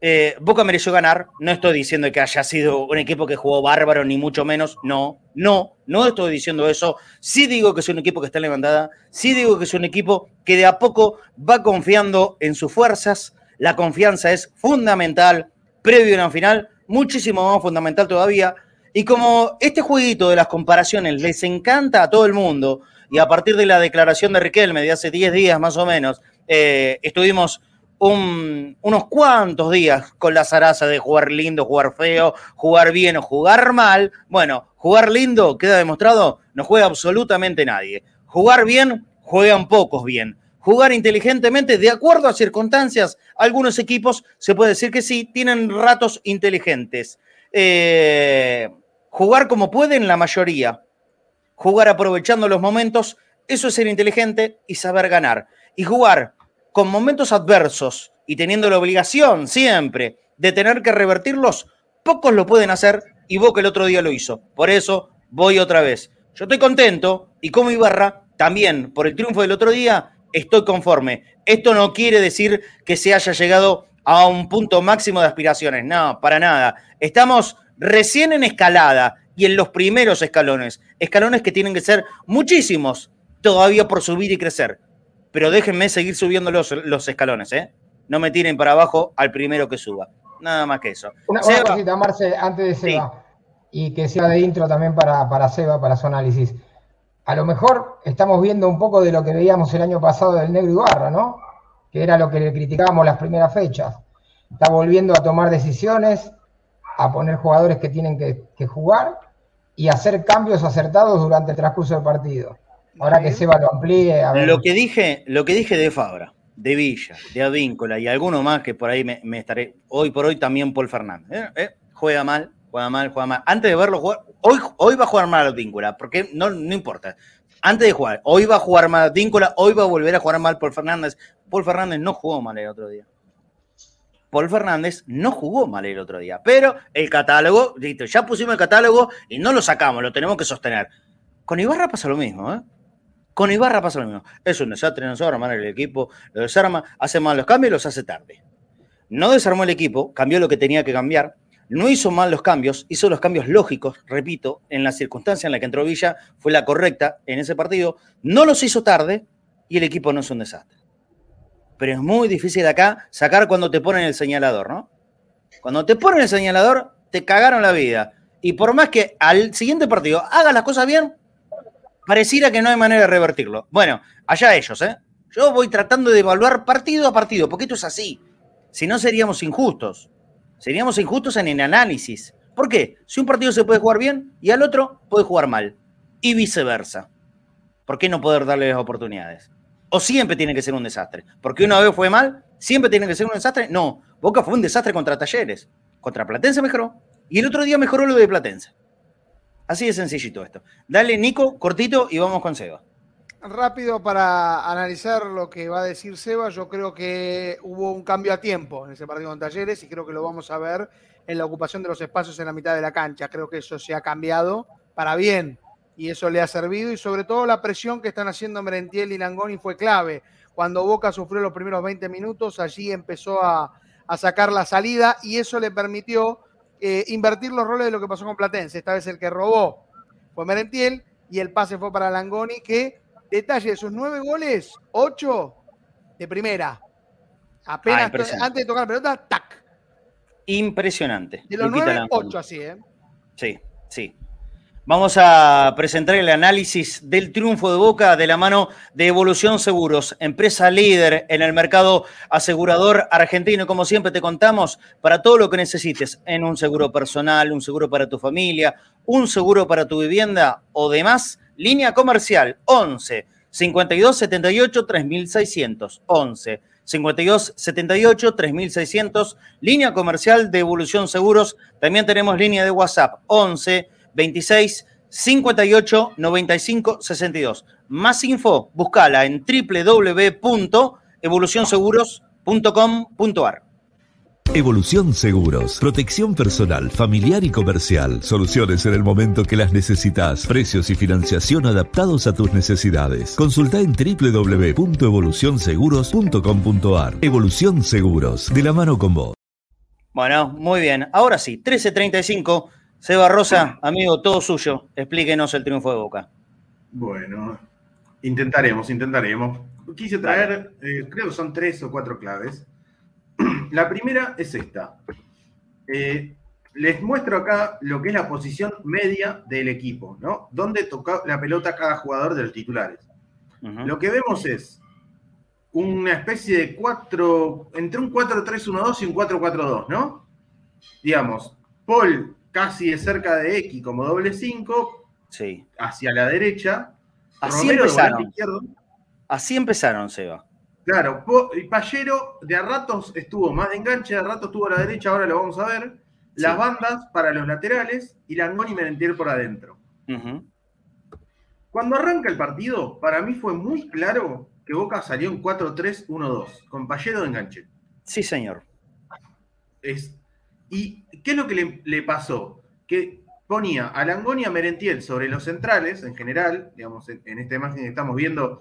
eh, Boca mereció ganar. No estoy diciendo que haya sido un equipo que jugó bárbaro, ni mucho menos. No, no, no estoy diciendo eso. Sí digo que es un equipo que está levantada. Sí digo que es un equipo que de a poco va confiando en sus fuerzas. La confianza es fundamental previo a una final, muchísimo más fundamental todavía. Y como este jueguito de las comparaciones les encanta a todo el mundo, y a partir de la declaración de Riquelme de hace 10 días más o menos, eh, estuvimos unos cuantos días con la zaraza de jugar lindo, jugar feo, jugar bien o jugar mal. Bueno, jugar lindo, queda demostrado, no juega absolutamente nadie. Jugar bien, juegan pocos bien. Jugar inteligentemente, de acuerdo a circunstancias, algunos equipos se puede decir que sí, tienen ratos inteligentes. Eh, jugar como pueden la mayoría. Jugar aprovechando los momentos, eso es ser inteligente y saber ganar. Y jugar con momentos adversos y teniendo la obligación siempre de tener que revertirlos, pocos lo pueden hacer y Boca el otro día lo hizo. Por eso voy otra vez. Yo estoy contento y como Ibarra, también por el triunfo del otro día, estoy conforme. Esto no quiere decir que se haya llegado a un punto máximo de aspiraciones. No, para nada. Estamos recién en escalada y en los primeros escalones. Escalones que tienen que ser muchísimos todavía por subir y crecer pero déjenme seguir subiendo los, los escalones, ¿eh? No me tiren para abajo al primero que suba. Nada más que eso. Una, cosita, Marce, antes de Seba, y que sea de intro también para, para Seba, para su análisis. A lo mejor estamos viendo un poco de lo que veíamos el año pasado del Negro Ibarra, ¿no? Que era lo que le criticábamos las primeras fechas. Está volviendo a tomar decisiones, a poner jugadores que tienen que, que jugar y hacer cambios acertados durante el transcurso del partido. Ahora que Seba lo amplíe. Lo, que dije, lo que dije de Fabra, de Villa, de Advíncula y alguno más que por ahí me, estaré. Hoy por hoy también Paul Fernández. ¿eh? ¿Eh? Juega mal, juega mal, juega mal. Antes de verlo jugar, hoy, hoy va a jugar mal Advíncula, porque no, no importa. Antes de jugar, hoy va a jugar mal Advíncula, hoy va a volver a jugar mal Paul Fernández. Paul Fernández no jugó mal el otro día. Paul Fernández no jugó mal el otro día, pero el catálogo, ya pusimos el catálogo y no lo sacamos, lo tenemos que sostener. Con Ibarra pasa lo mismo, ¿eh? Con Ibarra pasa lo mismo. Es un desastre, no sabe armar el equipo, lo desarma, hace mal los cambios y los hace tarde. No desarmó el equipo, cambió lo que tenía que cambiar, no hizo mal los cambios, hizo los cambios lógicos, repito, en la circunstancia en la que entró Villa fue la correcta en ese partido, no los hizo tarde y el equipo no es un desastre pero es muy difícil acá sacar cuando te ponen el señalador, ¿no? Cuando te ponen el señalador, te cagaron la vida. Y por más que al siguiente partido hagas las cosas bien, pareciera que no hay manera de revertirlo. Bueno, allá ellos, ¿eh? Yo voy tratando de evaluar partido a partido, porque esto es así. Si no, seríamos injustos. Seríamos injustos en el análisis. ¿Por qué? Si un partido se puede jugar bien y al otro puede jugar mal. Y viceversa. ¿Por qué no poder darle las oportunidades? ¿O siempre tiene que ser un desastre? Porque una vez fue mal, ¿siempre tiene que ser un desastre? No, Boca fue un desastre contra Talleres. Contra Platense mejoró. Y el otro día mejoró lo de Platense. Así de sencillito esto. Dale, Nico, cortito y vamos con Seba. Rápido para analizar lo que va a decir Seba, yo creo que hubo un cambio a tiempo en ese partido con Talleres y creo que lo vamos a ver en la ocupación de los espacios en la mitad de la cancha. Creo que eso se ha cambiado para bien y eso le ha servido y sobre todo la presión que están haciendo Merentiel y Langoni fue clave. Cuando Boca sufrió los primeros 20 minutos, allí empezó a, sacar la salida y eso le permitió eh, invertir los roles de lo que pasó con Platense. Esta vez el que robó fue Merentiel y el pase fue para Langoni que, detalle, de sus nueve goles, ocho de primera. Apenas ah, antes de tocar la pelota, tac. Impresionante. De los nueve, ocho así, ¿eh? Sí, sí. Vamos a presentar el análisis del triunfo de Boca de la mano de Evolución Seguros, empresa líder en el mercado asegurador argentino. Como siempre te contamos, para todo lo que necesites, en un seguro personal, un seguro para tu familia, un seguro para tu vivienda o demás, línea comercial 11 52 78 3600 11 52 78 3600 línea comercial de Evolución Seguros. También tenemos línea de WhatsApp 11 26 58 95 62. Más info, búscala en www.evolucionseguros.com.ar. Evolución Seguros, protección personal, familiar y comercial, soluciones en el momento que las necesitas, precios y financiación adaptados a tus necesidades. Consulta en www.evolucionseguros.com.ar. Evolución Seguros, de la mano con vos. Bueno, muy bien. Ahora sí, 1335. Seba Rosa, amigo, todo suyo. Explíquenos el triunfo de Boca. Bueno, intentaremos, intentaremos. Quise traer, eh, creo que son tres o cuatro claves. La primera es esta. Eh, les muestro acá lo que es la posición media del equipo, ¿no? Dónde toca la pelota cada jugador de los titulares. Lo que vemos es una especie de cuatro, entre un 4-3-1-2 y un 4-4-2, ¿no? Digamos, Paul casi de cerca de X como doble 5, sí. hacia la derecha. Así empezaron. Así empezaron, Seba. Claro, y Pallero de a ratos estuvo más de enganche, de a ratos estuvo a la derecha, ahora lo vamos a ver. Las bandas para los laterales y Langón y Merentiel por adentro. Cuando arranca el partido, para mí fue muy claro que Boca salió en 4-3-1-2, con Pallero de enganche. Sí, señor. Es ¿Y qué es lo que le, pasó? Que ponía a y a Merentiel sobre los centrales, en general, digamos, en, esta imagen que estamos viendo,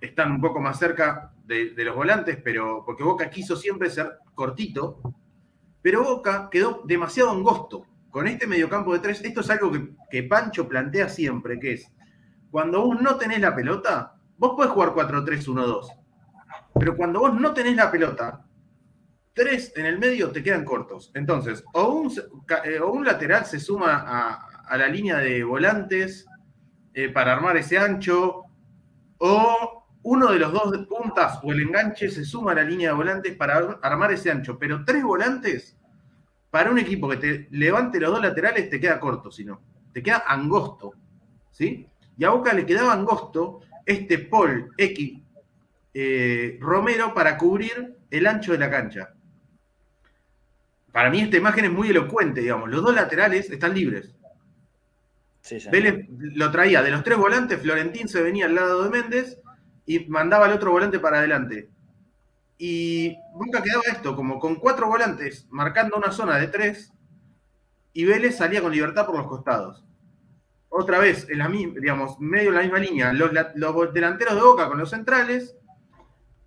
están un poco más cerca de, los volantes, pero porque Boca quiso siempre ser cortito, pero Boca quedó demasiado angosto. Con este mediocampo de tres, esto es algo que, que Pancho plantea siempre, que es, cuando vos no tenés la pelota, vos podés jugar 4-3-1-2, pero cuando vos no tenés la pelota, tres en el medio te quedan cortos. Entonces, o un, eh, lateral se suma a, la línea de volantes eh, para armar ese ancho, o uno de los dos puntas o el enganche se suma a la línea de volantes para armar ese ancho. Pero tres volantes, para un equipo que te levante los dos laterales, te queda corto, si no. Te queda angosto. ¿Sí? Y a Boca le quedaba angosto este Paul X eh, Romero para cubrir el ancho de la cancha. Para mí esta imagen es muy elocuente, digamos. Los dos laterales están libres. Vélez lo traía de los tres volantes, Florentín se venía al lado de Méndez y mandaba el otro volante para adelante. Y nunca quedaba esto, como con cuatro volantes marcando una zona de tres, y Vélez salía con libertad por los costados. Otra vez, en la, digamos, medio de la misma línea, los, delanteros de Boca con los centrales,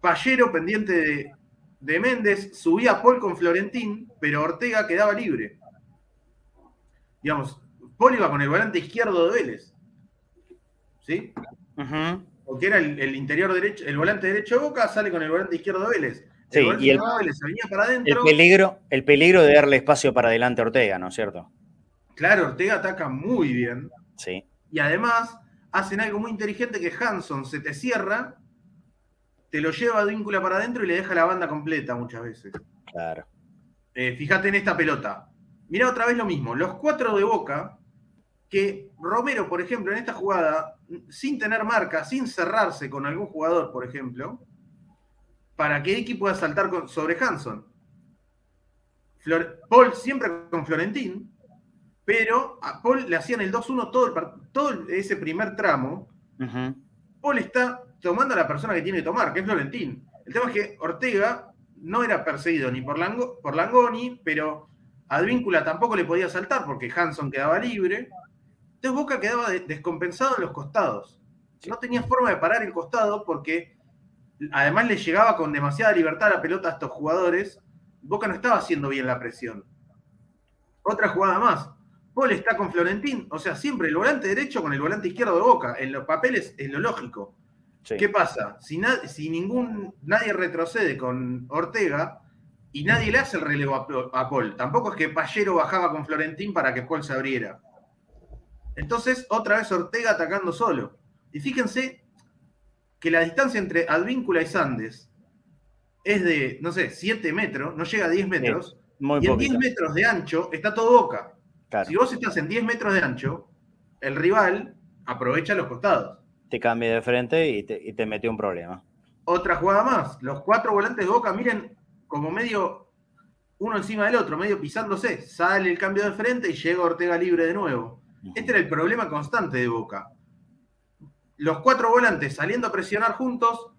Pallero pendiente de, de Méndez, subía Paul con Florentín, pero Ortega quedaba libre. Digamos, Paul iba con el volante izquierdo de Vélez. ¿Sí? Porque era el, interior derecho, el volante derecho de Boca sale con el volante izquierdo de Vélez. Sí, y el, peligro, el peligro de darle espacio para adelante a Ortega, ¿no es cierto? Claro, Ortega ataca muy bien. Sí. Y además hacen algo muy inteligente que Hanson se te cierra, te lo lleva víncula para adentro y le deja la banda completa muchas veces. Claro. Eh, fíjate en esta pelota. Mira otra vez lo mismo. Los cuatro de Boca que Romero, por ejemplo, en esta jugada, sin tener marca, sin cerrarse con algún jugador, por ejemplo, para que X pueda saltar sobre Hanson. Paul siempre con Florentín, pero a Paul le hacían el 2-1 todo, todo ese primer tramo. Paul está tomando a la persona que tiene que tomar, que es Florentín. El tema es que Ortega no era perseguido ni por, por Langoni, pero Advíncula tampoco le podía saltar porque Hanson quedaba libre. Entonces Boca quedaba descompensado en los costados. No tenía forma de parar el costado porque además le llegaba con demasiada libertad la pelota a estos jugadores. Boca no estaba haciendo bien la presión. Otra jugada más. Paul está con Florentín, o sea, siempre el volante derecho con el volante izquierdo de Boca. En los papeles es lo lógico. ¿Qué pasa? Si, si, ningún, nadie retrocede con Ortega y nadie le hace el relevo a, a Paul, tampoco es que Pallero bajaba con Florentín para que Paul se abriera. Entonces, otra vez Ortega atacando solo. Y fíjense que la distancia entre Advíncula y Sandes es de, no sé, 7 metros, no llega a 10 metros. y en 10 metros de ancho está todo boca. Si vos estás en 10 metros de ancho, el rival aprovecha los costados. Te cambia de frente y te, y te metió un problema. Otra jugada más. Los cuatro volantes de boca, miren, como medio uno encima del otro, medio pisándose. Sale el cambio de frente y llega Ortega libre de nuevo. Este era el problema constante de Boca. Los cuatro volantes saliendo a presionar juntos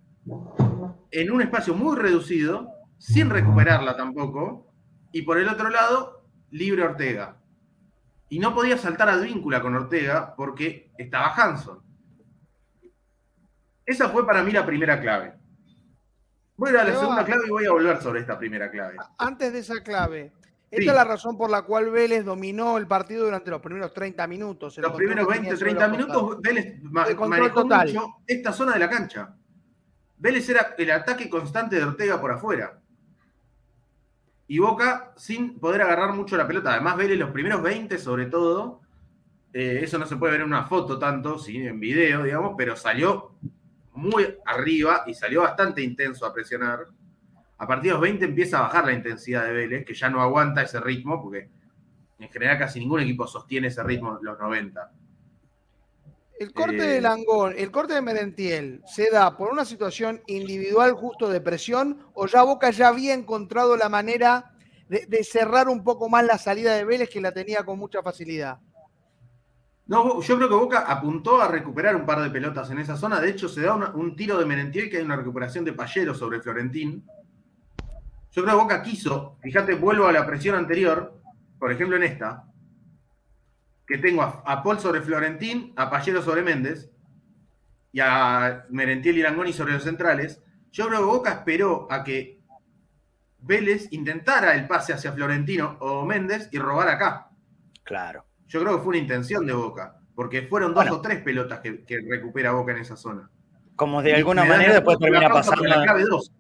en un espacio muy reducido, sin recuperarla tampoco, y por el otro lado, libre Ortega. Y no podía saltar al víncula con Ortega porque estaba Hanson. Esa fue para mí la primera clave. Voy a a la segunda clave y voy a volver sobre esta primera clave. Antes de esa clave, esta es la razón por la cual Vélez dominó el partido durante los primeros 30 minutos. Los primeros 20, 30 minutos, Vélez manejó mucho esta zona de la cancha. Vélez era el ataque constante de Ortega por afuera. Y Boca sin poder agarrar mucho la pelota. Además, Vélez los primeros 20 sobre todo, eh, eso no se puede ver en una foto tanto, sí, en video, digamos, pero salió muy arriba y salió bastante intenso a presionar a partir de los 20 empieza a bajar la intensidad de Vélez, que ya no aguanta ese ritmo, porque en general casi ningún equipo sostiene ese ritmo en los 90. El corte de eh, Langón, el corte de Merentiel, ¿se da por una situación individual justo de presión o ya Boca ya había encontrado la manera de, cerrar un poco más la salida de Vélez que la tenía con mucha facilidad? No, yo creo que Boca apuntó a recuperar un par de pelotas en esa zona. De hecho, se da un tiro de Merentiel que hay una recuperación de Pallero sobre Florentín yo creo que Boca quiso, fíjate, vuelvo a la presión anterior, por ejemplo en esta, que tengo a, Paul sobre Florentín, a Pallero sobre Méndez y a Merentiel y Langoni sobre los centrales. Yo creo que Boca esperó a que Vélez intentara el pase hacia Florentino o Méndez y robar acá. Claro. Yo creo que fue una intención de Boca, porque fueron dos o tres pelotas que, recupera Boca en esa zona. Como de alguna manera después termina pasando. La clave dos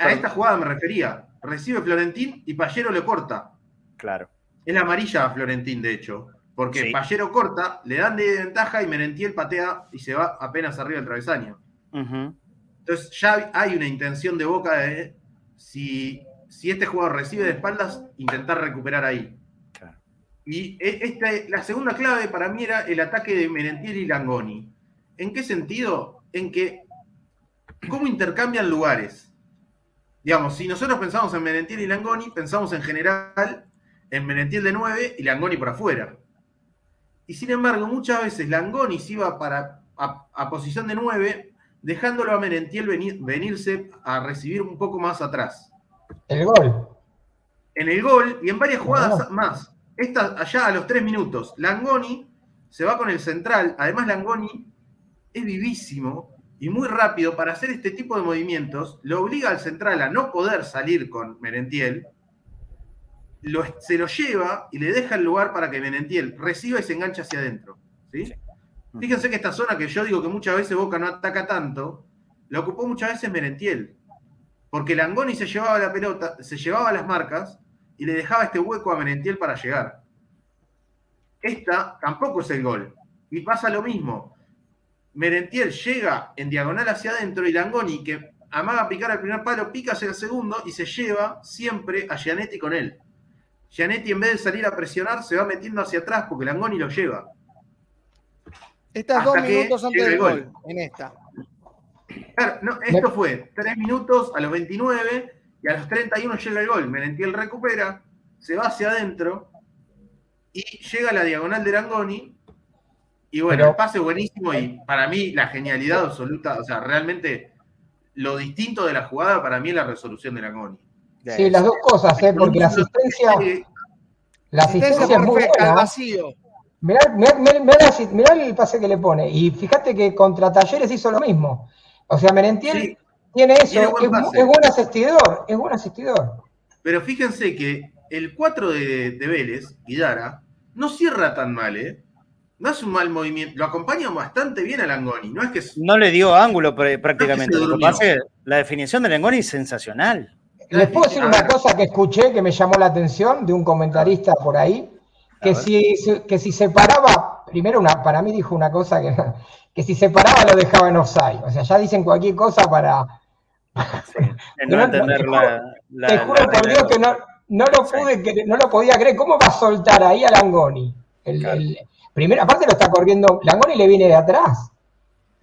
a esta jugada me refería. Recibe Florentín y Pallero le corta. Claro. Es la amarilla a Florentín, de hecho. Porque Pallero corta, le dan de ventaja y Merentiel patea y se va apenas arriba del travesaño. Entonces ya hay una intención de boca de si, si este jugador recibe de espaldas, intentar recuperar ahí. Y e, esta, la segunda clave para mí era el ataque de Merentiel y Langoni. ¿En qué sentido? En que, ¿cómo intercambian lugares? Digamos, si nosotros pensamos en Merentiel y Langoni, pensamos en general en Merentiel de 9 y Langoni por afuera. Y sin embargo, muchas veces Langoni se iba para, a, posición de 9, dejándolo a Merentiel venirse a recibir un poco más atrás. El gol. En el gol y en varias jugadas más. Esta, allá a los 3 minutos, Langoni se va con el central. Además, Langoni es vivísimo y muy rápido para hacer este tipo de movimientos. Lo obliga al central a no poder salir con Merentiel se lo lleva y le deja el lugar para que Menentiel reciba y se enganche hacia adentro. ¿sí? Fíjense que esta zona que yo digo que muchas veces Boca no ataca tanto, la ocupó muchas veces Merentiel. Porque Langoni se llevaba la pelota, se llevaba las marcas y le dejaba este hueco a Merentiel para llegar. Esta tampoco es el gol. Y pasa lo mismo. Merentiel llega en diagonal hacia adentro y Langoni, que amaga picar al primer palo, pica hacia el segundo y se lleva siempre a Gianetti con él. Gianetti, en vez de salir a presionar, se va metiendo hacia atrás porque Langoni lo lleva. Estás dos minutos antes del gol. en esta. esto fue tres minutos a los 29 y a los 31 llega el gol. Merentiel recupera, se va hacia adentro y llega a la diagonal de Langoni. Y bueno, el pase buenísimo y para mí la genialidad absoluta, o sea, realmente lo distinto de la jugada para mí es la resolución de Langoni. Sí, las dos cosas, ¿eh? porque la asistencia, la asistencia es muy buena. Vacío. Mirá, el pase que le pone. Y fíjate que contra Talleres hizo lo mismo. O sea, Merentiel tiene eso, es, buen asistidor, es buen asistidor. Pero fíjense que el 4 de, de Vélez, Guidara, no cierra tan mal, ¿eh? No es un mal movimiento, lo acompaña bastante bien a Langoni. No, es que no le dio ángulo prácticamente. la definición de Langoni es sensacional. Les puedo decir una cosa que escuché que me llamó la atención de un comentarista por ahí, que si, que si se paraba, primero una, para mí dijo una cosa que, que si se paraba lo dejaba en offside. O sea, ya dicen cualquier cosa para... no, entender la, Te juro por Dios que no, no lo pude, no lo podía creer. ¿Cómo va a soltar ahí a Langoni? El, primero, aparte lo está corriendo, Langoni le viene de atrás.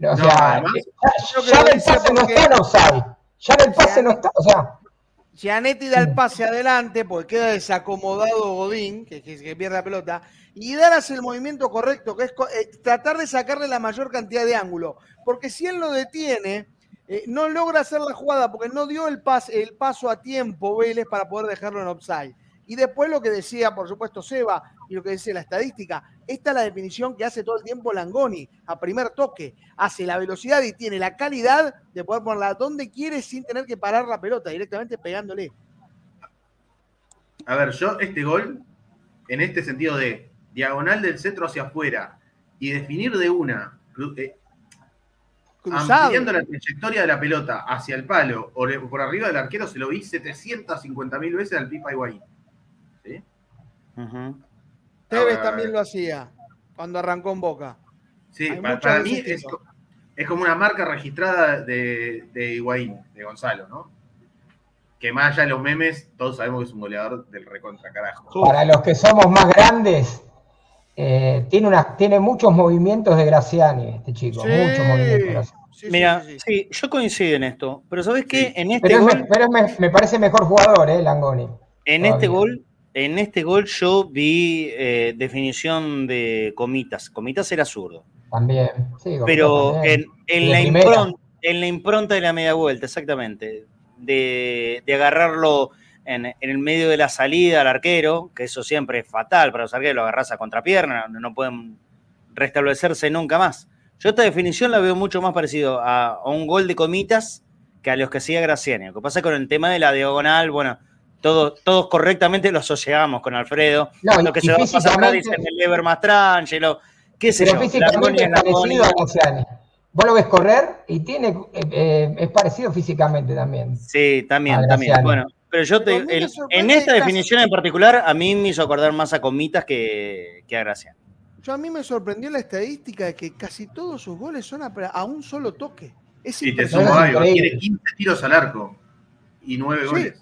O sea, ya, ya el pase no está en offside. Ya el pase no está, o sea, Gianetti da el pase adelante porque queda desacomodado Godín, que, pierde la pelota, y Dar hace el movimiento correcto, que es eh, tratar de sacarle la mayor cantidad de ángulo. Porque si él lo detiene, eh, no logra hacer la jugada porque no dio el, el paso a tiempo Vélez para poder dejarlo en offside. Y después lo que decía, por supuesto, Seba y lo que dice la estadística, esta es la definición que hace todo el tiempo Langoni a primer toque. Hace la velocidad y tiene la calidad de poder ponerla donde quiere sin tener que parar la pelota, directamente pegándole. A ver, yo este gol, en este sentido de diagonal del centro hacia afuera y definir de una, eh, ampliando la trayectoria de la pelota hacia el palo o por arriba del arquero, se lo vi 750 mil veces al Pipa Higuaín. ¿Sí? Tevez también lo hacía cuando arrancó en Boca. Sí, para, mí es, como una marca registrada de, de Higuaín, de Gonzalo, ¿no? Que más allá de los memes, todos sabemos que es un goleador del recontra carajo. Para los que somos más grandes, eh, tiene, una, tiene muchos movimientos de Graciani, este chico. muchos movimientos. Mira, sí, yo coincido en esto, pero ¿sabes qué? En este pero, me, parece mejor jugador, ¿eh? Langoni. En este gol en este gol yo vi eh, definición de Comitas. Comitas era zurdo. También, sí. Pero En, la impronta, en, la impronta, de la media vuelta, exactamente. De, agarrarlo en, el medio de la salida al arquero, que eso siempre es fatal para los arqueros, lo agarras a contrapierna, no, pueden restablecerse nunca más. Yo esta definición la veo mucho más parecido a, un gol de Comitas que a los que hacía Graciani. Lo que pasa con el tema de la diagonal, bueno, todos, todos correctamente lo asociamos con Alfredo. No, lo que se va a pasar dicen el Ever Mastrangelo, qué sé yo. Físicamente es parecido a Vos lo ves correr y tiene, eh, eh, es parecido físicamente también. Sí, también, también. Bueno, pero yo te, en esta definición en particular, a mí me hizo acordar más a Comitas que, que a Graciano. Yo a mí me sorprendió la estadística de que casi todos sus goles son a, un solo toque. Es y te sumo algo, tiene 15 tiros al arco y 9 goles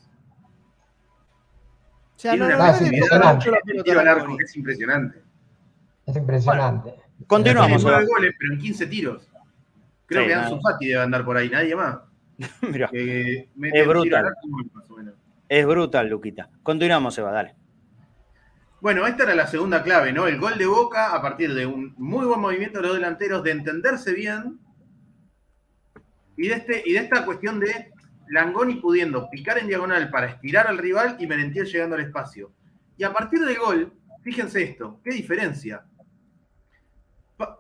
es impresionante. Es impresionante. continuamos. goles, pero en 15 tiros. Creo que Ansu Fati debe andar por ahí, nadie más. es brutal. Es brutal, Luquita. Continuamos, Eva, dale. Bueno, esta era la segunda clave, ¿no? El gol de Boca a partir de un muy buen movimiento de los delanteros, de entenderse bien y de, este, y de esta cuestión de Langoni pudiendo picar en diagonal para estirar al rival y Merentiel llegando al espacio. Y a partir del gol, fíjense esto, qué diferencia.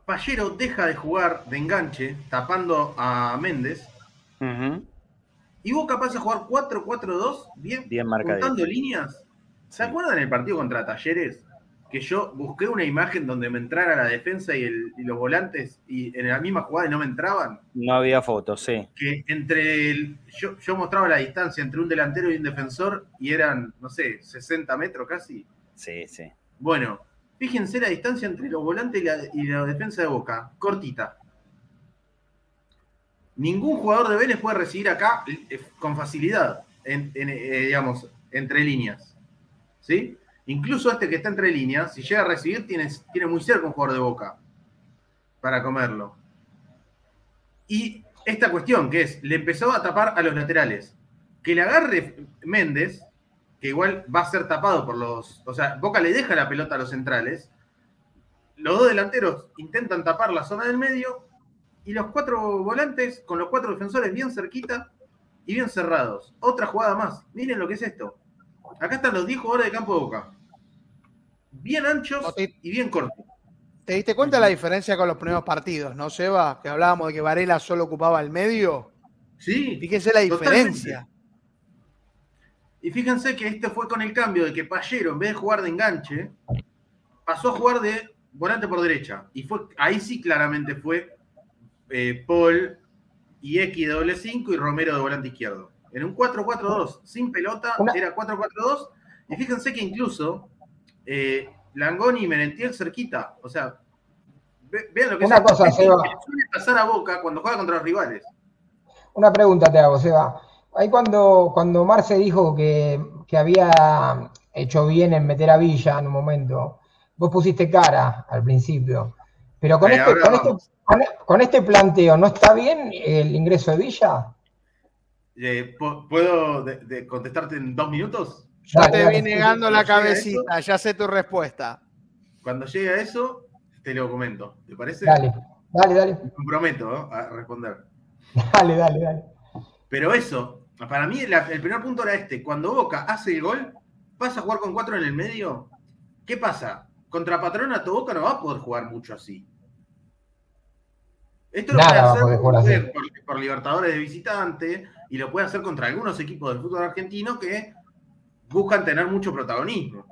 Pallero deja de jugar de enganche, tapando a Méndez. Y Boca pasa a jugar 4-4-2, bien, bien juntando líneas. ¿Se acuerdan el partido contra Talleres? Que yo busqué una imagen donde me entrara la defensa y, los volantes y en la misma jugada y no me entraban. No había fotos, sí. Que entre el. Yo, yo mostraba la distancia entre un delantero y un defensor y eran, no sé, 60 metros casi. Sí, sí. Bueno, fíjense la distancia entre los volantes y la, defensa de Boca, cortita. Ningún jugador de Vélez puede recibir acá eh, con facilidad, eh, digamos, entre líneas. ¿Sí? Incluso este que está entre líneas, si llega a recibir, tiene, tiene muy cerca un jugador de Boca para comerlo. Y esta cuestión que es, le empezó a tapar a los laterales. Que le agarre Méndez, que igual va a ser tapado por los. O sea, Boca le deja la pelota a los centrales. Los dos delanteros intentan tapar la zona del medio. Y los cuatro volantes, con los cuatro defensores bien cerquita y bien cerrados. Otra jugada más. Miren lo que es esto. Acá están los 10 jugadores de campo de Boca. Bien anchos y bien cortos. ¿Te diste cuenta la diferencia con los primeros partidos, no, Seba? Que hablábamos de que Varela solo ocupaba el medio. Sí. Fíjense la diferencia. Y fíjense que este fue con el cambio de que Pallero, en vez de jugar de enganche, pasó a jugar de volante por derecha. Y fue ahí sí claramente fue eh, Paul y X doble 5 y Romero de volante izquierdo. En un 4-4-2, sin pelota, era 4-4-2. Y fíjense que incluso eh, Langoni y Merentiel cerquita. O sea, vean lo que, Una cosa, Seba. suele pasar a Boca cuando juega contra los rivales. Una pregunta te hago, Seba. Ahí cuando, cuando Marce dijo que, había hecho bien en meter a Villa en un momento, vos pusiste cara al principio. Pero con, este, este con, este, planteo, ¿no está bien el ingreso de Villa? Eh, ¿Puedo contestarte en dos minutos? Ya te vi negando la cabecita, ya sé tu respuesta. Cuando llegue a eso, te lo comento. ¿Te parece? Dale, dale, dale. Me comprometo a responder. Dale, dale, dale. Pero eso, para mí, el primer punto era este. Cuando Boca hace el gol, pasa a jugar con cuatro en el medio. ¿Qué pasa? Contra Patronato Boca no va a poder jugar mucho así. Esto lo puede hacer por, Libertadores de visitante y lo puede hacer contra algunos equipos del fútbol argentino que buscan tener mucho protagonismo.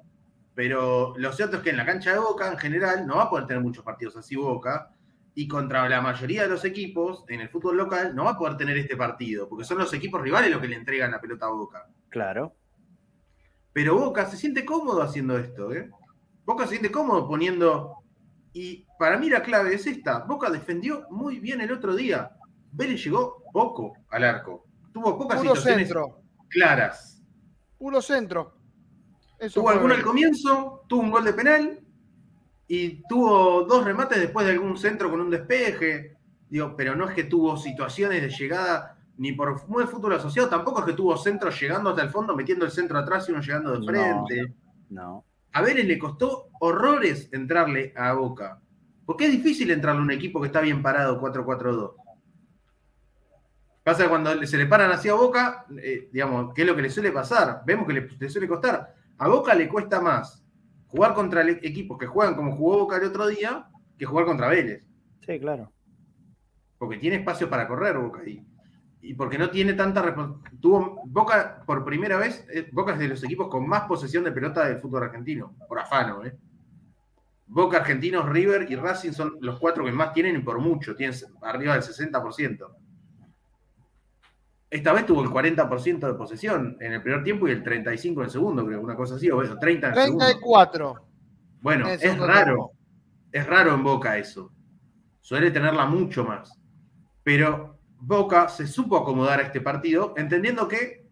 Pero lo cierto es que en la cancha de Boca, en general, no va a poder tener muchos partidos así Boca y contra la mayoría de los equipos en el fútbol local no va a poder tener este partido, porque son los equipos rivales los que le entregan la pelota a Boca. Claro. Pero Boca se siente cómodo haciendo esto, ¿eh? Boca se siente cómodo poniendo. Y para mí la clave es esta: Boca defendió muy bien el otro día. Vélez llegó poco al arco. Tuvo pocas situaciones claras. Puro centro. tuvo alguno al comienzo, tuvo un gol de penal, y tuvo dos remates después de algún centro con un despeje. Digo, pero no es que tuvo situaciones de llegada ni por muy fútbol asociado, tampoco es que tuvo centros llegando hasta el fondo, metiendo el centro atrás y uno llegando de frente. No. A Vélez le costó horrores entrarle a Boca. Porque es difícil entrarle a un equipo que está bien parado 4-4-2. Pasa que cuando se le paran así a Boca, eh, digamos, ¿qué es lo que le suele pasar? Vemos que le suele costar. A Boca le cuesta más jugar contra equipos que juegan como jugó Boca el otro día que jugar contra Vélez. Sí, claro. Porque tiene espacio para correr Boca ahí. Y porque no tiene tanta tuvo Boca por primera vez, eh, Boca es de los equipos con más posesión de pelota del fútbol argentino, por afano, ¿eh? Boca, Argentinos, River y Racing son los cuatro que más tienen y por mucho, tienen arriba del 60%. Esta vez tuvo el 40% de posesión en el primer tiempo y el 35% en el segundo, creo, una cosa así, o eso, 30 en el 34. Bueno, es raro. Es raro en Boca eso. Suele tenerla mucho más. Pero Boca se supo acomodar a este partido, entendiendo que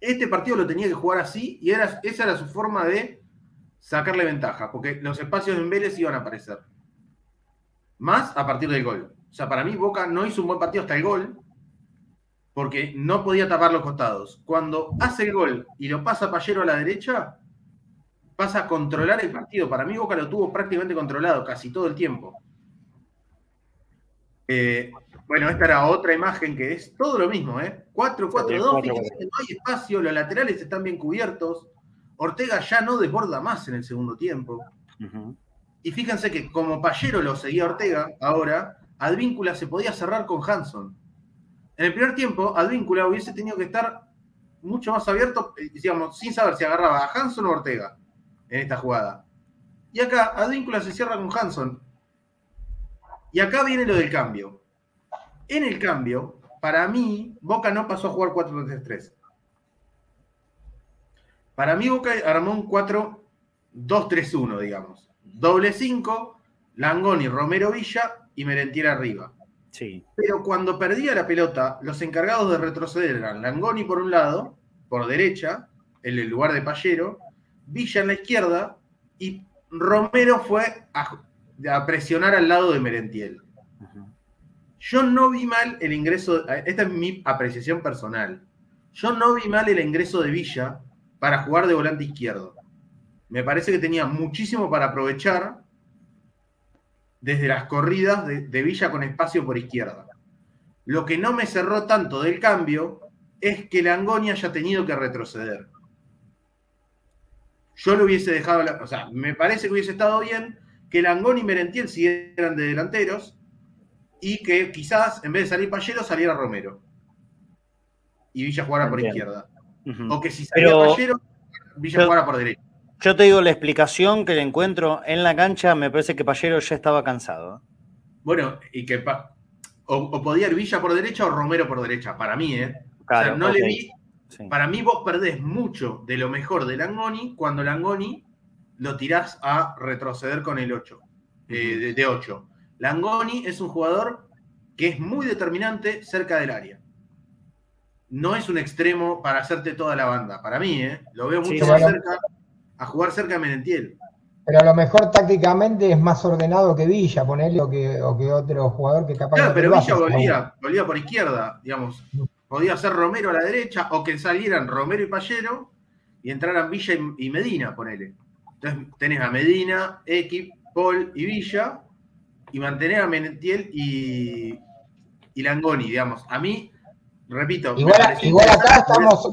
este partido lo tenía que jugar así y era, esa era su forma de sacarle ventaja, porque los espacios en Vélez iban a aparecer. Más a partir del gol. O sea, para mí Boca no hizo un buen partido hasta el gol, porque no podía tapar los costados. Cuando hace el gol y lo pasa Pallero a la derecha, pasa a controlar el partido. Para mí Boca lo tuvo prácticamente controlado casi todo el tiempo. Eh, bueno, esta era otra imagen que es todo lo mismo, ¿eh? 4-4-2, fíjense que no hay espacio, los laterales están bien cubiertos. Ortega ya no desborda más en el segundo tiempo. Y fíjense que como Pallero lo seguía Ortega, ahora, Advíncula se podía cerrar con Hanson. En el primer tiempo, Advíncula hubiese tenido que estar mucho más abierto, eh, digamos, sin saber si agarraba a Hanson o Ortega en esta jugada. Y acá, Advíncula se cierra con Hanson. Y acá viene lo del cambio. En el cambio, para mí, Boca no pasó a jugar 4-3-3. Para mí, Boca armó un 4-2-3-1, digamos. Doble 5, Langoni, Romero Villa y Merentier arriba. Sí. Pero cuando perdía la pelota, los encargados de retroceder eran Langoni por un lado, por derecha, en el lugar de Pallero, Villa en la izquierda y Romero fue a, presionar al lado de Merentiel. Yo no vi mal el ingreso, esta es mi apreciación personal. Yo no vi mal el ingreso de Villa para jugar de volante izquierdo. Me parece que tenía muchísimo para aprovechar desde las corridas de, Villa con espacio por izquierda. Lo que no me cerró tanto del cambio es que Langoni haya tenido que retroceder. Yo lo hubiese dejado, o sea, me parece que hubiese estado bien que Langoni y Merentiel siguieran de delanteros y que quizás en vez de salir Pallero saliera Romero y Villa jugara por izquierda. O que si salía Pallero, Villa jugara por derecha. Yo te digo la explicación que le encuentro en la cancha, me parece que Pallero ya estaba cansado. Bueno, y que o, podía ir Villa por derecha o Romero por derecha, para mí, ¿eh? no le vi. Para mí vos perdés mucho de lo mejor de Langoni cuando Langoni lo tirás a retroceder con el 8, eh, de, 8. Langoni es un jugador que es muy determinante cerca del área. No es un extremo para hacerte toda la banda. Para mí, ¿eh? lo veo mucho más cerca a jugar cerca de Menentiel. Pero a lo mejor tácticamente es más ordenado que Villa, ponerle, o que, otro jugador que capaz. Claro, pero Villa volvía, volvía por izquierda, digamos. Podía ser Romero a la derecha, o que salieran Romero y Pallero y entraran Villa y, Medina, ponele. Entonces tenés a Medina, Equip, Paul y Villa, y mantener a Menentiel y, y Langoni, digamos. A mí repito. Igual, acá estamos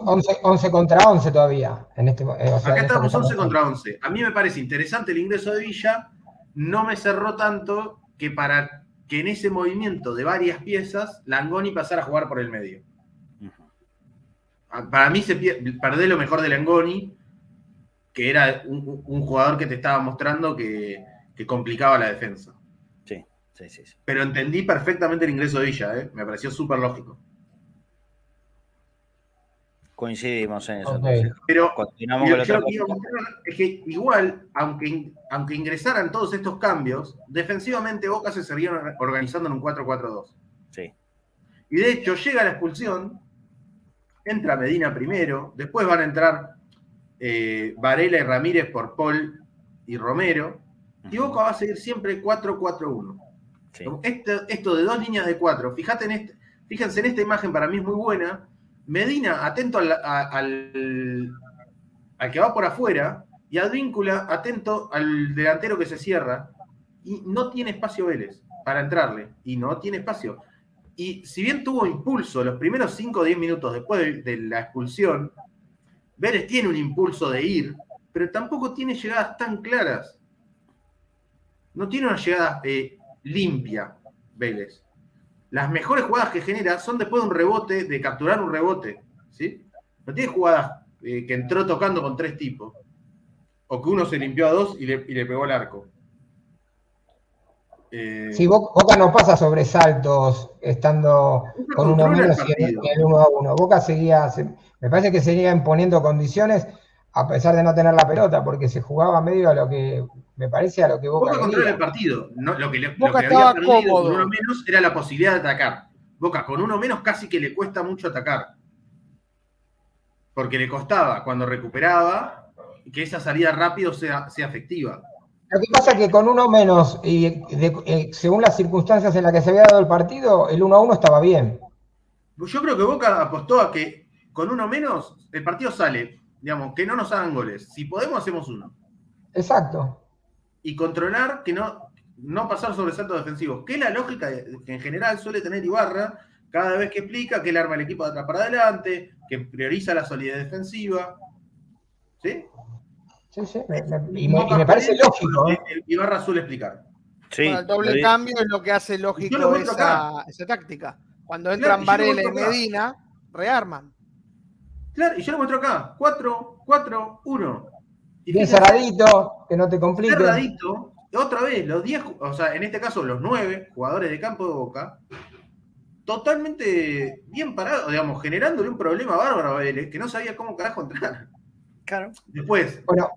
11, contra 11 todavía. En este, eh, acá estamos 11 contra 11. A mí me parece interesante el ingreso de Villa. No me cerró tanto que para que en ese movimiento de varias piezas, Langoni pasara a jugar por el medio. Para mí se pierde lo mejor de Langoni, que era un, jugador que te estaba mostrando que, complicaba la defensa. Sí, sí, sí, Pero entendí perfectamente el ingreso de Villa, ¿eh? me pareció súper lógico. Coincidimos en eso. Pero es que igual, aunque, aunque ingresaran todos estos cambios, defensivamente Boca se siguieron organizando en un 4-4-2. Sí. Y de hecho llega la expulsión, entra Medina primero, después van a entrar eh, Varela y Ramírez por Paul y Romero, y Boca va a seguir siempre 4-4-1. Esto, de dos líneas de cuatro, fíjate en este, fíjense en esta imagen, para mí es muy buena, Medina atento al, que va por afuera y Advíncula atento al delantero que se cierra y no tiene espacio Vélez para entrarle y no tiene espacio. Y si bien tuvo impulso los primeros 5 o 10 minutos después de, la expulsión, Vélez tiene un impulso de ir, pero tampoco tiene llegadas tan claras. No tiene una llegada eh, limpia Vélez las mejores jugadas que genera son después de un rebote, de capturar un rebote. ¿sí? No tiene jugadas eh, que entró tocando con tres tipos. O que uno se limpió a dos y le, pegó el arco. Eh, sí, Boca no pasa sobresaltos estando con uno menos y el uno a uno. Boca seguía, me parece que seguía imponiendo condiciones a pesar de no tener la pelota, porque se jugaba medio a lo que me parece a lo que Boca. Boca controla el partido. lo que, le, había perdido con uno menos era la posibilidad de atacar. Boca con uno menos casi que le cuesta mucho atacar. Porque le costaba cuando recuperaba que esa salida rápido sea, sea efectiva. Lo que pasa es que con uno menos y eh, según las circunstancias en las que se había dado el partido, el 1 a 1 estaba bien. Yo creo que Boca apostó a que con uno menos el partido sale, digamos, que no nos hagan goles. Si podemos, hacemos uno. Exacto. Y controlar que no, no pasar sobre saltos defensivos, que es la lógica que en general suele tener Ibarra cada vez que explica que él arma el equipo de atrás para adelante, que prioriza la solidez defensiva. ¿Sí? Sí, sí, y, me, parece lógico. ¿eh? Ibarra suele explicar. Sí, el doble cambio es lo que hace lógico esa, esa, táctica. Cuando entran Varela y Medina, rearman. Claro, y yo lo muestro acá. 4, 4, 1. Bien cerradito, que no te complique. Cerradito, otra vez, los 10, o sea, en este caso los 9 jugadores de campo de Boca, totalmente bien parados, digamos, generándole un problema bárbaro a Vélez, que no sabía cómo carajo entrar. Claro. Después, bueno,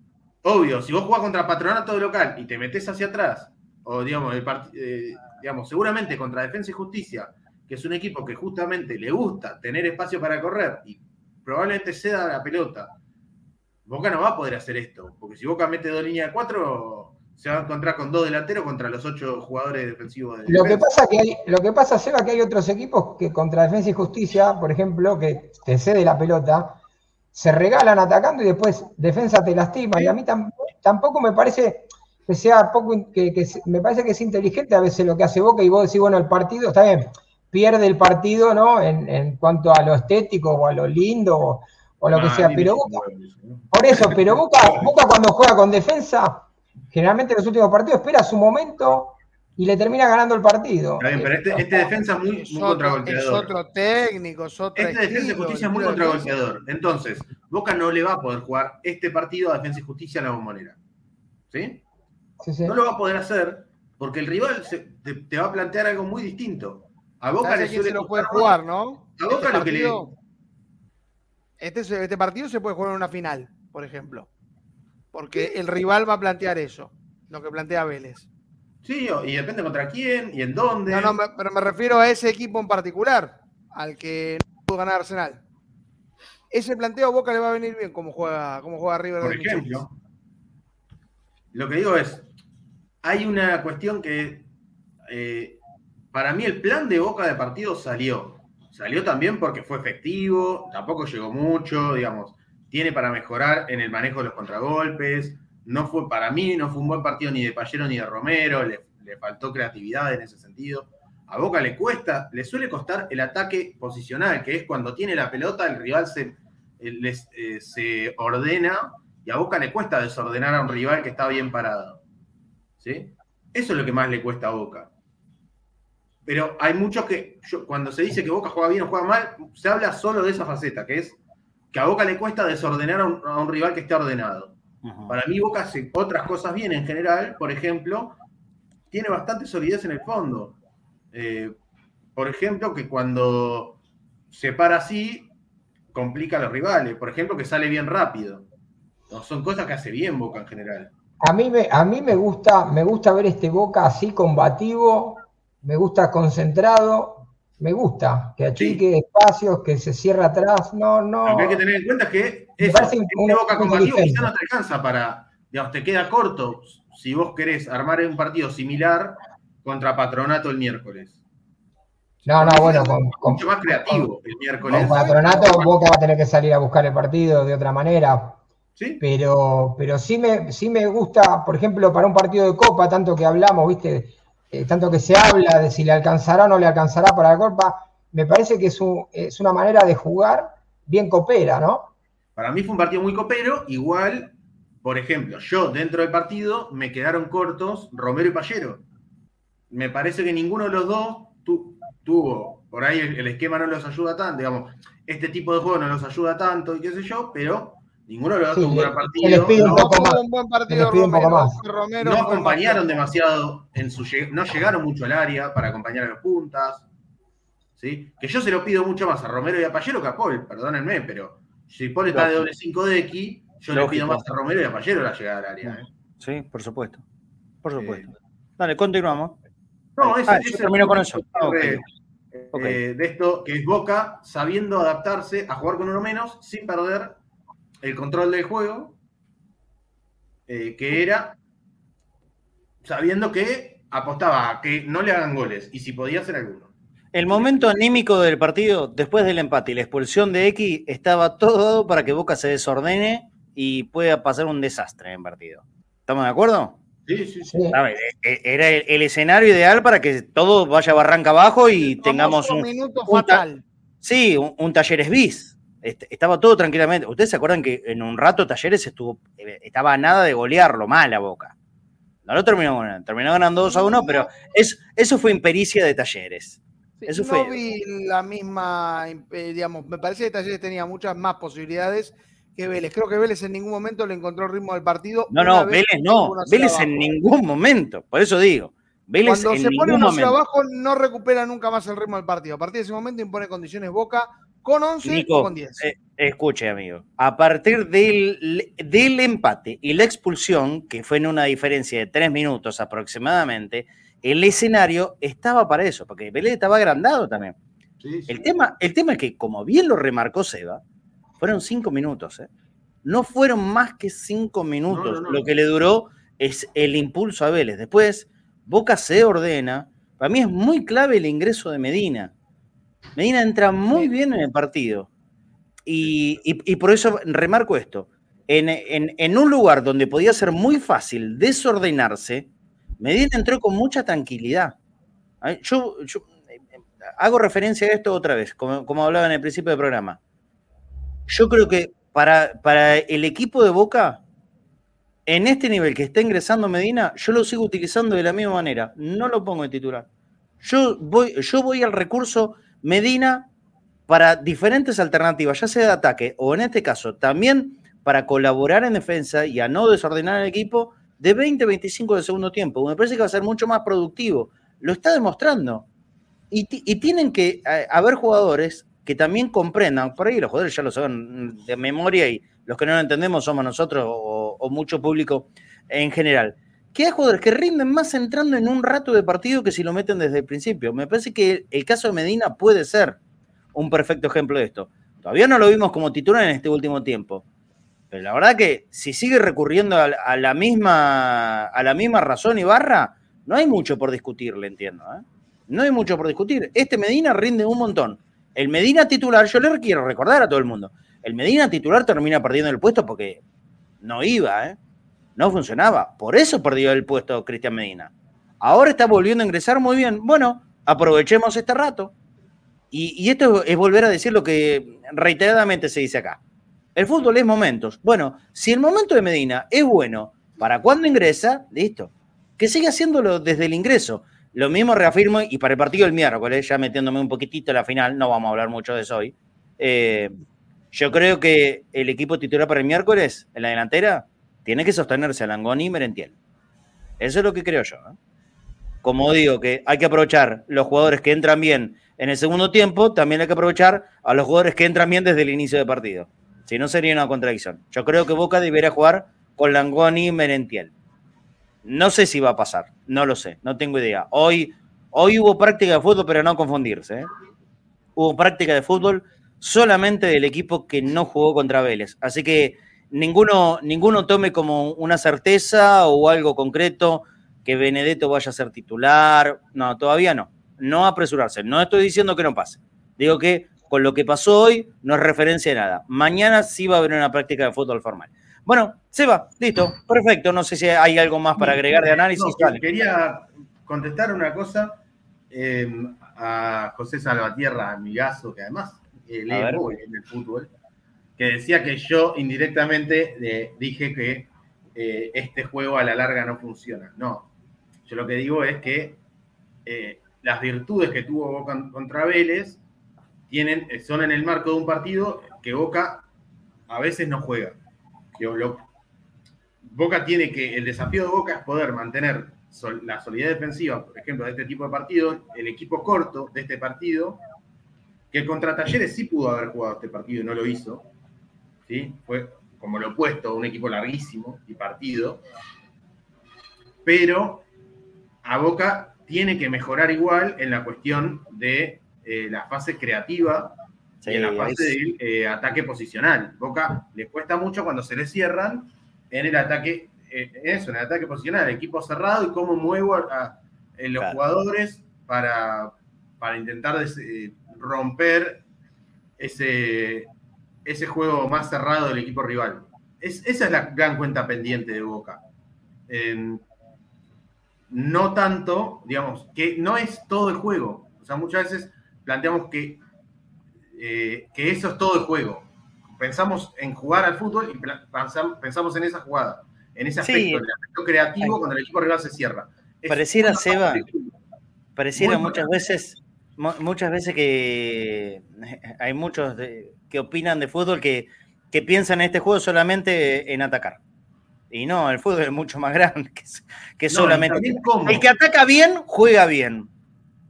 obvio, si vos jugás contra Patronato de local y te metes hacia atrás, o digamos, el eh, digamos, seguramente contra Defensa y Justicia, que es un equipo que justamente le gusta tener espacio para correr y probablemente ceda la pelota, Boca no va a poder hacer esto, porque si Boca mete dos líneas de cuatro, se va a encontrar con dos delanteros contra los ocho jugadores defensivos. De lo que pasa que hay, lo que pasa, Seba, que hay otros equipos que contra Defensa y Justicia, por ejemplo, que te cede la pelota, se regalan atacando y después defensa te lastima. Y a mí tampoco me parece que sea poco, que, me parece que es inteligente a veces lo que hace Boca y vos decís, bueno, el partido está bien, pierde el partido, ¿no? En, cuanto a lo estético o a lo lindo o, lo que sea. Pero Boca, por eso, pero Boca, Boca cuando juega con defensa generalmente en los últimos partidos espera su momento y le termina ganando el partido. Está bien, pero este, este defensa es muy, muy contragolpeador. Es otro técnico, es otro Este defensa de justicia es muy contragolpeador. Entonces, Boca no le va a poder jugar este partido a defensa y justicia en la bombonera. ¿Sí? Sí, sí. No lo va a poder hacer porque el rival te, va a plantear algo muy distinto. A Boca le suele se lo puede jugar, ¿no? A Boca este lo que le. Este, este partido se puede jugar en una final, por ejemplo. Porque el rival va a plantear eso, lo que plantea Vélez. Sí, y depende contra quién y en dónde. No, no, pero me refiero a ese equipo en particular, al que no pudo ganar Arsenal. Ese planteo a Boca le va a venir bien como juega, como juega River. Por ejemplo, lo que digo es, hay una cuestión que eh, para mí el plan de Boca de partido salió. Salió también porque fue efectivo, tampoco llegó mucho, digamos tiene para mejorar en el manejo de los contragolpes. No fue para mí, no fue un buen partido ni de Pallero ni de Romero, le, faltó creatividad en ese sentido. A Boca le cuesta, le suele costar el ataque posicional, que es cuando tiene la pelota, el rival se, eh, eh, se ordena y a Boca le cuesta desordenar a un rival que está bien parado. ¿Sí? Eso es lo que más le cuesta a Boca. Pero hay muchos que, cuando se dice que Boca juega bien o juega mal, se habla solo de esa faceta, que es que a Boca le cuesta desordenar a un, rival que esté ordenado. Para mí Boca hace otras cosas bien en general, por ejemplo, tiene bastante solidez en el fondo. Eh, por ejemplo, que cuando se para así, complica a los rivales. Por ejemplo, que sale bien rápido. son cosas que hace bien Boca en general. A mí, me, a mí me, gusta, me gusta ver este Boca así combativo, me gusta concentrado, me gusta, que achique espacios, que se cierre atrás, no, no. Lo que hay que tener en cuenta es que eso, este boca combativo quizá no te alcanza para, digamos, te queda corto si vos querés armar un partido similar contra Patronato el miércoles. No, no, bueno, con, mucho más creativo el miércoles. Con Patronato Boca va a tener que salir a buscar el partido de otra manera. ¿Sí? Pero, pero sí, me, sí me gusta, por ejemplo, para un partido de Copa, tanto que hablamos, viste, eh, tanto que se habla de si le alcanzará o no le alcanzará para la Copa, me parece que es, es una manera de jugar bien copera, ¿no? Para mí fue un partido muy copero, igual, por ejemplo, yo dentro del partido me quedaron cortos Romero y Pallero. Me parece que ninguno de los dos tuvo, por ahí el, el, esquema no los ayuda tanto, digamos, este tipo de juego no los ayuda tanto y qué sé yo, pero Ninguno de los dos tuvo un buen partido. no, un buen partido no acompañaron demasiado en su no llegaron mucho al área para acompañar a los puntas. ¿sí? Que yo se lo pido mucho más a Romero y a Pallero que a Paul, perdónenme, pero si Paul está de doble 5 de X, yo le pido más a Romero y a Pallero la llegada al área. ¿eh? Sí, por supuesto. Por supuesto. Dale, continuamos. No, ese, ah, termino con eso. De, eh, de esto que es Boca sabiendo adaptarse a jugar con uno menos sin perder el control del juego, eh, que era sabiendo que apostaba a que no le hagan goles y si podía hacer alguno. El momento anímico del partido, después del empate y la expulsión de X, estaba todo dado para que Boca se desordene y pueda pasar un desastre en el partido. ¿Estamos de acuerdo? Sí, sí, sí. E, e, era el, escenario ideal para que todo vaya barranca abajo y tengamos un, minuto fatal. Sí, un, Talleres bis. Estaba todo tranquilamente. Ustedes se acuerdan que en un rato Talleres estuvo, eh, estaba a nada de golearlo mal a Boca. No lo terminó ganando, terminó ganando 2 a 1, pero eso fue impericia de Talleres. eso no vi la misma, eh, digamos, me parece que Talleres tenía muchas más posibilidades que Vélez. Creo que Vélez en ningún momento le encontró el ritmo del partido. No, no, Vélez no. Vélez en ningún momento. Por eso digo. Vélez Cuando se pone uno hacia abajo, no recupera nunca más el ritmo del partido. A partir de ese momento impone condiciones Boca con 11 o con 10. Eh, escuche, amigo. A partir del, del empate y la expulsión, que fue en una diferencia de tres minutos aproximadamente, el escenario estaba para eso, porque Vélez estaba agrandado también. El, tema, el tema es que, como bien lo remarcó Seba, fueron cinco minutos, ¿eh? No fueron más que cinco minutos. Lo que le duró es el impulso a Vélez. Después, Boca se ordena. Para mí es muy clave el ingreso de Medina. Medina entra muy bien en el partido. Y, por eso remarco esto. En, un lugar donde podía ser muy fácil desordenarse, Medina entró con mucha tranquilidad. Yo, hago referencia a esto otra vez, como, como hablaba en el principio del programa yo creo que para, para el equipo de Boca, en este nivel que está ingresando Medina, yo lo sigo utilizando de la misma manera. No lo pongo de titular. Yo voy, yo voy al recurso Medina para diferentes alternativas, ya sea de ataque o en este caso también para colaborar en defensa y a no desordenar el equipo de 20-25 de segundo tiempo. Me parece que va a ser mucho más productivo. Lo está demostrando. Y, y tienen que eh, haber jugadores que también comprendan, por ahí los jugadores ya lo saben de memoria y los que no lo entendemos somos nosotros o, mucho público en general, que hay jugadores que rinden más entrando en un rato de partido que si lo meten desde el principio. Me parece que el caso de Medina puede ser un perfecto ejemplo de esto. Todavía no lo vimos como titular en este último tiempo. Pero la verdad que si sigue recurriendo a, la, misma, a la misma razón y barra, no hay mucho por discutirle, entiendo. ¿eh? No hay mucho por discutir. Este Medina rinde un montón. El Medina titular, yo le quiero recordar a todo el mundo, el Medina titular termina perdiendo el puesto porque no iba, ¿eh? No funcionaba. Por eso perdió el puesto Cristian Medina. Ahora está volviendo a ingresar muy bien. Bueno, aprovechemos este rato. Y, esto es volver a decir lo que reiteradamente se dice acá. El fútbol es momentos. Bueno, si el momento de Medina es bueno para cuando ingresa, listo. Que siga haciéndolo desde el ingreso. Lo mismo reafirmo y para el partido del miércoles, ya metiéndome un poquitito en la final, no vamos a hablar mucho de eso hoy. Eh, yo creo que el equipo titular para el miércoles, en la delantera, tiene que sostenerse a Langoni y Merentiel. Eso es lo que creo yo. ¿eh? Como digo, que hay que aprovechar los jugadores que entran bien en el segundo tiempo, también hay que aprovechar a los jugadores que entran bien desde el inicio del partido. Si no, sería una contradicción. Yo creo que Boca debería jugar con Langoni y Merentiel. No sé si va a pasar, no lo sé, no tengo idea. Hoy, hoy hubo práctica de fútbol, pero no confundirse. ¿eh? Hubo práctica de fútbol solamente del equipo que no jugó contra Vélez. Así que ninguno, ninguno tome como una certeza o algo concreto que Benedetto vaya a ser titular. No, todavía no. No apresurarse. No estoy diciendo que no pase. Digo que con lo que pasó hoy no es referencia de nada. Mañana sí va a haber una práctica de fútbol formal. Bueno, Seba, listo, perfecto. No sé si hay algo más para agregar de análisis. quería contestar una cosa em, a José Salvatierra, amigazo, que además eh, lee en el fútbol, que decía que yo indirectamente eh, dije que eh, este juego a la larga no funciona. No, yo lo que digo es que las virtudes que tuvo Boca contra Vélez tienen, son en el marco de un partido que Boca a veces no juega. Boca tiene que, el desafío de Boca es poder mantener la solidez defensiva, por ejemplo, de este tipo de partidos, el equipo corto de este partido, que contra Talleres sí pudo haber jugado este partido y no lo hizo, ¿sí? fue como lo opuesto, un equipo larguísimo y partido, pero a Boca tiene que mejorar igual en la cuestión de eh, la fase creativa en la fase de eh, ataque posicional. Boca le cuesta mucho cuando se le cierran en el ataque eso, en el ataque posicional, el equipo cerrado y cómo muevo a, los jugadores para, para intentar romper ese, ese juego más cerrado del equipo rival. esa es la gran cuenta pendiente de Boca. no tanto, digamos, que no es todo el juego. O sea, muchas veces planteamos que, eh, que eso es todo el juego. Pensamos en jugar al fútbol y pensamos en esa jugada, en ese aspecto, el aspecto creativo cuando el equipo rival se cierra. pareciera, Seba, pareciera muchas veces, muchas veces que hay muchos que opinan de fútbol que, que piensan en este juego solamente en atacar. Y no, el fútbol es mucho más grande que, solamente. El que ataca bien, juega bien.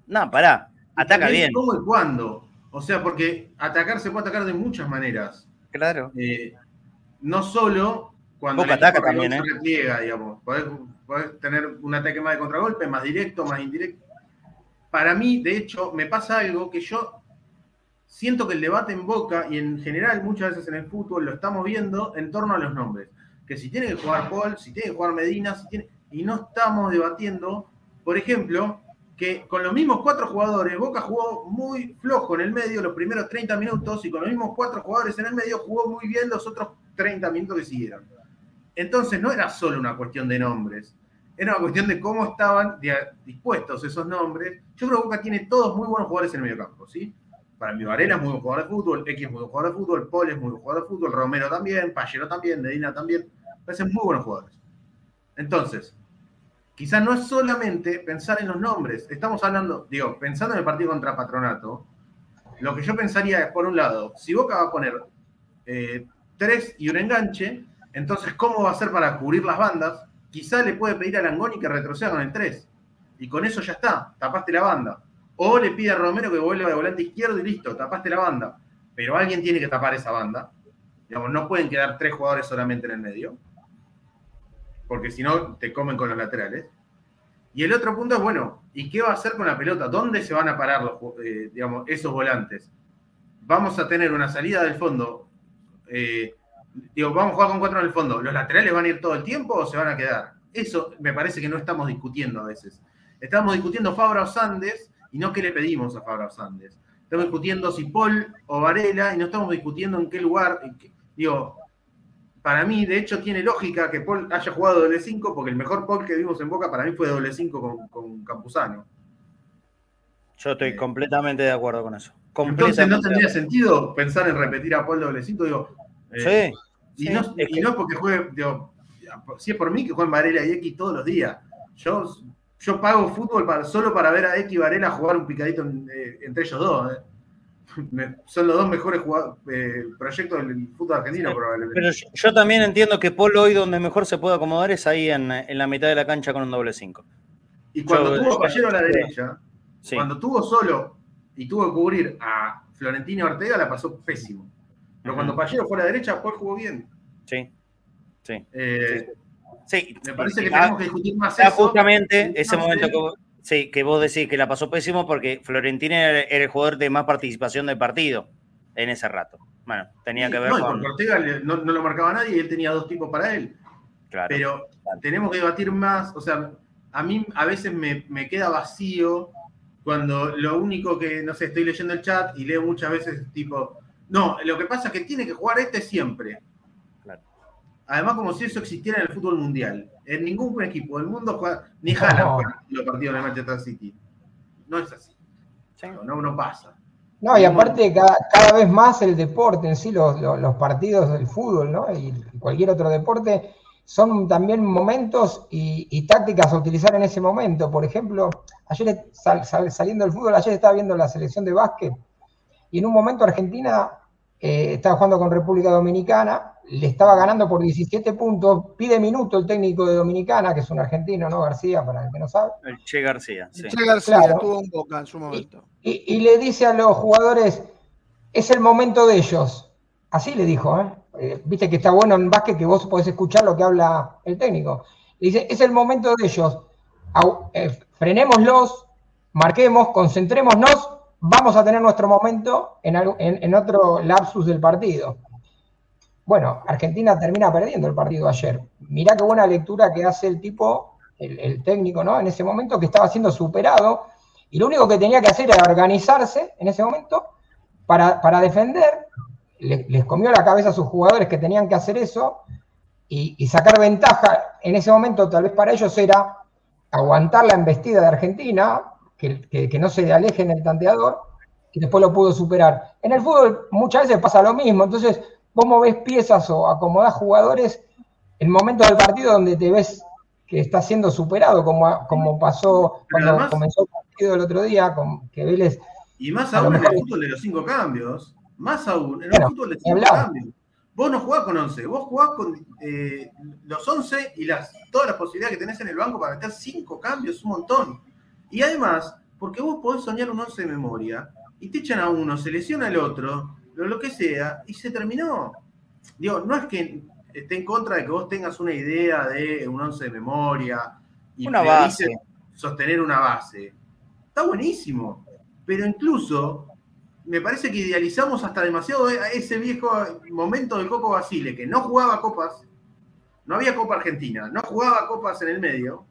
No, pará, ataca bien. ¿Cómo y cuándo? O sea, porque atacar se puede atacar de muchas maneras. Claro. Eh, no solo cuando el ataca también, ¿eh? repliega, digamos. Podés, tener un ataque más de contragolpe, más directo, más indirecto. Para mí, de hecho, me pasa algo que yo siento que el debate en Boca y en general muchas veces en el fútbol lo estamos viendo en torno a los nombres que si tiene que jugar Paul, si tiene que jugar Medina, si tiene, y no estamos debatiendo, por ejemplo, que con los mismos cuatro jugadores, Boca jugó muy flojo en el medio los primeros 30 minutos y con los mismos cuatro jugadores en el medio jugó muy bien los otros 30 minutos que siguieron. Entonces no era solo una cuestión de nombres, era una cuestión de cómo estaban dispuestos esos nombres. Yo creo que Boca tiene todos muy buenos jugadores en el medio campo, ¿sí? Para mí, Varela es muy buen jugador de fútbol, X es muy buen jugador de fútbol, Paul es muy buen jugador de fútbol, Romero también, Pallero también, Medina también parecen muy buenos jugadores. Entonces, quizás no es solamente pensar en los nombres. Estamos hablando, digo, pensando en el partido contra Patronato, lo que yo pensaría es, por un lado, si Boca va a poner eh, tres y un enganche, entonces, ¿cómo va a hacer para cubrir las bandas? Quizá le puede pedir a Langoni que retroceda con el 3. Y con eso ya está, tapaste la banda. O le pide a Romero que vuelva de volante izquierdo y listo, tapaste la banda. Pero alguien tiene que tapar esa banda. Digamos, no pueden quedar tres jugadores solamente en el medio porque si no te comen con los laterales. Y el otro punto es, bueno, ¿y qué va a hacer con la pelota? ¿Dónde se van a parar los, eh, digamos, esos volantes? Vamos a tener una salida del fondo. Eh, digo, vamos a jugar con cuatro en el fondo. ¿Los laterales van a ir todo el tiempo o se van a quedar? Eso me parece que no estamos discutiendo a veces. Estamos discutiendo Fabra o Sandes y no qué le pedimos a Fabra o Sandes. Estamos discutiendo si Paul o Varela y no estamos discutiendo en qué lugar. digo, para mí, de hecho, tiene lógica que Paul haya jugado doble 5, porque el mejor Paul que vimos en Boca para mí fue doble 5 con, con Campuzano. Yo estoy completamente de acuerdo con eso. Entonces no tendría sentido pensar en repetir a Paul doble 5, digo. Eh, sí. Y, no, es porque juegue, digo, si es por mí que jueguen Varela y X todos los días. Yo, yo pago fútbol para, solo para ver a X Varela jugar un picadito eh, entre ellos dos. Eh son los dos mejores eh, proyectos del fútbol argentino, probablemente. Pero yo, también entiendo que Polo hoy donde mejor se puede acomodar es ahí en, la mitad de la cancha con un doble 5. Y cuando tuvo Pallero a la derecha, cuando tuvo solo y tuvo que cubrir a Florentino Ortega, la pasó pésimo. Pero cuando Pallero fue a la derecha, Paul jugó bien. Sí. Sí. Eh, sí. Me parece que tenemos que discutir más eso. Justamente ese momento que Sí, que vos decís que la pasó pésimo porque Florentino era, el jugador de más participación del partido en ese rato. Bueno, tenía que ver no, con. Ortega no, lo marcaba nadie y él tenía dos tipos para él. Claro. Pero tenemos que debatir más. O sea, a mí a veces me, me, queda vacío cuando lo único que, no sé, estoy leyendo el chat y leo muchas veces tipo. No, lo que pasa es que tiene que jugar este siempre. Además, como si eso existiera en el fútbol mundial. En ningún equipo del mundo juega, ni Haaland los partidos de Manchester City. No es así. No, no pasa. No, y aparte cada, vez más el deporte en sí, los, partidos del fútbol, ¿no? Y cualquier otro deporte, son también momentos y, tácticas a utilizar en ese momento. Por ejemplo, ayer saliendo del fútbol, ayer estaba viendo la selección de básquet y en un momento Argentina eh, estaba jugando con República Dominicana le estaba ganando por 17 puntos, pide minuto el técnico de Dominicana, que es un argentino, ¿no? García, para el que no sabe. El Che García, sí. Che García tuvo un boca en su momento. Y, le dice a los jugadores, es el momento de ellos. Así le dijo, ¿eh? ¿eh? Viste que está bueno en básquet que vos podés escuchar lo que habla el técnico. Le dice, es el momento de ellos. Eh, frenémoslos, marquemos, concentrémonos, vamos a tener nuestro momento en, en otro lapsus del partido. Bueno, Argentina termina perdiendo el partido ayer. Mirá qué buena lectura que hace el tipo, el, técnico, ¿no? En ese momento que estaba siendo superado y lo único que tenía que hacer era organizarse en ese momento para, defender. Les, comió la cabeza a sus jugadores que tenían que hacer eso y, sacar ventaja. En ese momento, tal vez para ellos era aguantar la embestida de Argentina, que, que no se aleje en el tanteador, y después lo pudo superar. En el fútbol muchas veces pasa lo mismo, entonces vos movés piezas o acomodás jugadores en momentos del partido donde te ves que está siendo superado, como, como pasó cuando comenzó el partido el otro día, con que Vélez... Y más aún en el fútbol de los cinco cambios, más aún en el fútbol de cinco cambios. Vos no jugás con 11, vos jugás con eh, los 11 y las, todas las posibilidades que tenés en el banco para meter cinco cambios, un montón. Y además, porque vos podés soñar un 11 de memoria, y te echan a uno, se lesiona al otro, lo que sea, y se terminó. Digo, no es que esté en contra de que vos tengas una idea de un once de memoria y una base. sostener una base. Está buenísimo, pero incluso me parece que idealizamos hasta demasiado ese viejo momento del Coco Basile, que no jugaba copas, no había Copa Argentina, no jugaba copas en el medio,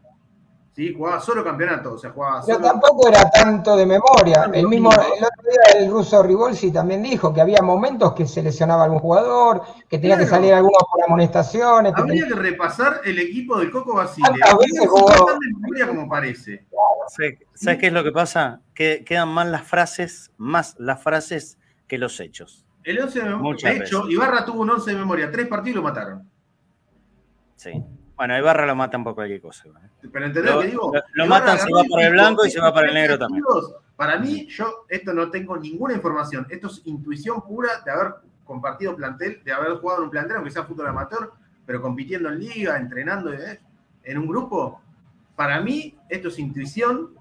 ¿sí? Jugaba solo campeonato, o sea, jugaba Pero tampoco era tanto de memoria. El mismo, el otro día el ruso Rivolsi también dijo que había momentos que se lesionaba algún jugador, que tenía que salir alguno por amonestaciones. Habría que, repasar el equipo del Coco Basile. tan de memoria como parece. ¿Sabes qué es lo que pasa? Que quedan más las frases, más las frases que los hechos. El 11 de memoria. De hecho, Ibarra tuvo un 11 de memoria, tres partidos y lo mataron. Sí. Bueno, Ibarra lo matan por cualquier cosa. Pero entendés lo que digo. Lo, matan, se va para el blanco y se va para el negro también. Para mí, yo esto no tengo ninguna información. Esto es intuición pura de haber compartido plantel, de haber jugado en un plantel, aunque sea fútbol amateur, pero compitiendo en liga, entrenando eh, en un grupo. Para mí, esto es intuición.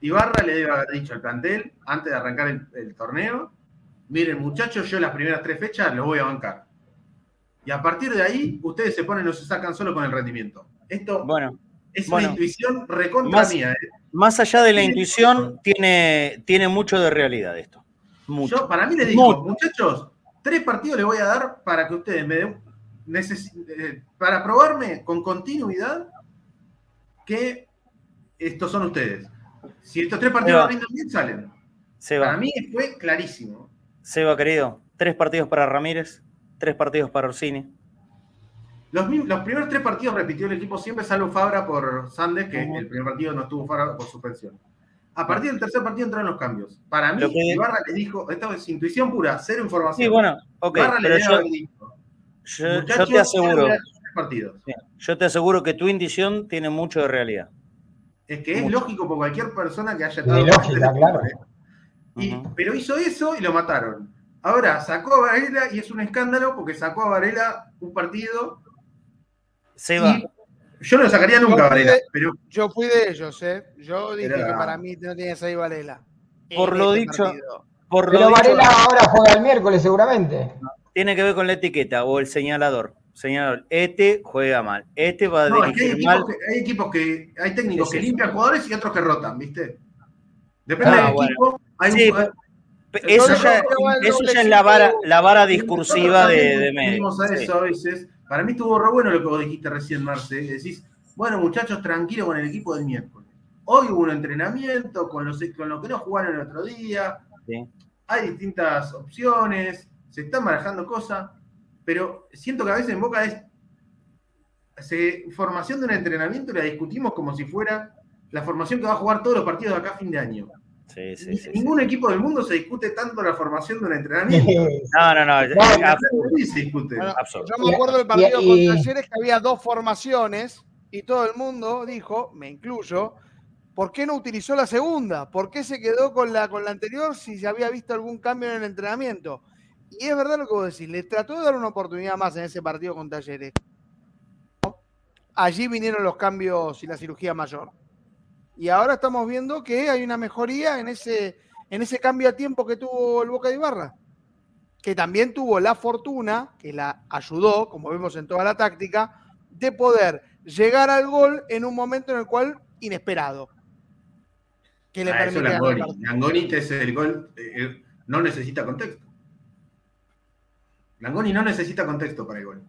Ibarra le debe haber dicho al plantel, antes de arrancar el, el torneo, miren muchachos, yo las primeras tres fechas los voy a bancar y a partir de ahí, ustedes se ponen o se sacan solo con el rendimiento. Esto bueno, es una intuición recontra mía. ¿eh? Más allá de la intuición, tiene, tiene mucho de realidad esto. Mucho. Yo, para mí les digo, muchachos, tres partidos les voy a dar para que ustedes me den, eh, para probarme con continuidad que estos son ustedes. Si estos tres partidos rinden bien, salen. Para mí fue clarísimo. Seba, querido, tres partidos para Ramírez, tres partidos para Orsini. Los, primeros tres partidos repitió el equipo siempre, salvo Fabra por Sandes, que el primer partido no estuvo Fabra por suspensión. A partir del tercer partido entraron los cambios. Para mí, Ibarra le dijo, esto es intuición pura, cero información. Sí, bueno, ok, pero yo, yo, te aseguro, yo te aseguro que tu intuición tiene mucho de realidad. Es que es lógico por cualquier persona que haya estado... Lógica, claro. ¿eh? Pero hizo eso y lo mataron. Ahora sacó a Varela y es un escándalo porque sacó a Varela un partido. Se va. Yo no lo sacaría nunca, Varela. pero... Yo fui de ellos, ¿eh? Yo dije que para mí no tenía que Varela. Por lo este dicho. Por pero Varela ahora juega el miércoles, seguramente. Tiene que ver con la etiqueta o el señalador. Señalador, este juega mal. Este va a no, dirigir hay mal. hay equipos que. Hay técnicos que limpian jugadores y otros que rotan, ¿viste? Depende ah, del equipo. Hay sí, un, eso ya, es la vara, la vara discursiva de, de medio. a eso a veces. Para mí estuvo re bueno lo que vos dijiste recién, Marce. Decís, bueno, muchachos, tranquilo con el equipo del miércoles. Hoy hubo un entrenamiento con, los, con lo que no jugaron el otro día. Hay distintas opciones, se están manejando cosas, pero siento que a veces en Boca es formación de un entrenamiento y la discutimos como si fuera la formación que va a jugar todos los partidos de acá a fin de año. Ningún equipo del mundo se discute tanto la formación de un entrenamiento. No, no, no. se discute. yo me acuerdo del partido contra Talleres que había dos formaciones y todo el mundo dijo, me incluyo, ¿por qué no utilizó la segunda? ¿Por qué se quedó con la, con la anterior si se había visto algún cambio en el entrenamiento? Y es verdad lo que vos decís, le trató de dar una oportunidad más en ese partido con Talleres. Allí vinieron los cambios y la cirugía mayor. Y ahora estamos viendo que hay una mejoría en ese, en ese cambio a tiempo que tuvo el Boca de Ibarra, que también tuvo la fortuna, que la ayudó, como vemos en toda la táctica, de poder llegar al gol en un momento en el cual inesperado. Que le ah, permite Langoni. Langoni es el gol, eh, no necesita contexto. Langoni no necesita contexto para el gol.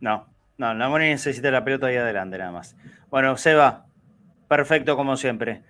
No, no, Langoni necesita la pelota ahí adelante nada más. Bueno, Seba, perfecto como siempre.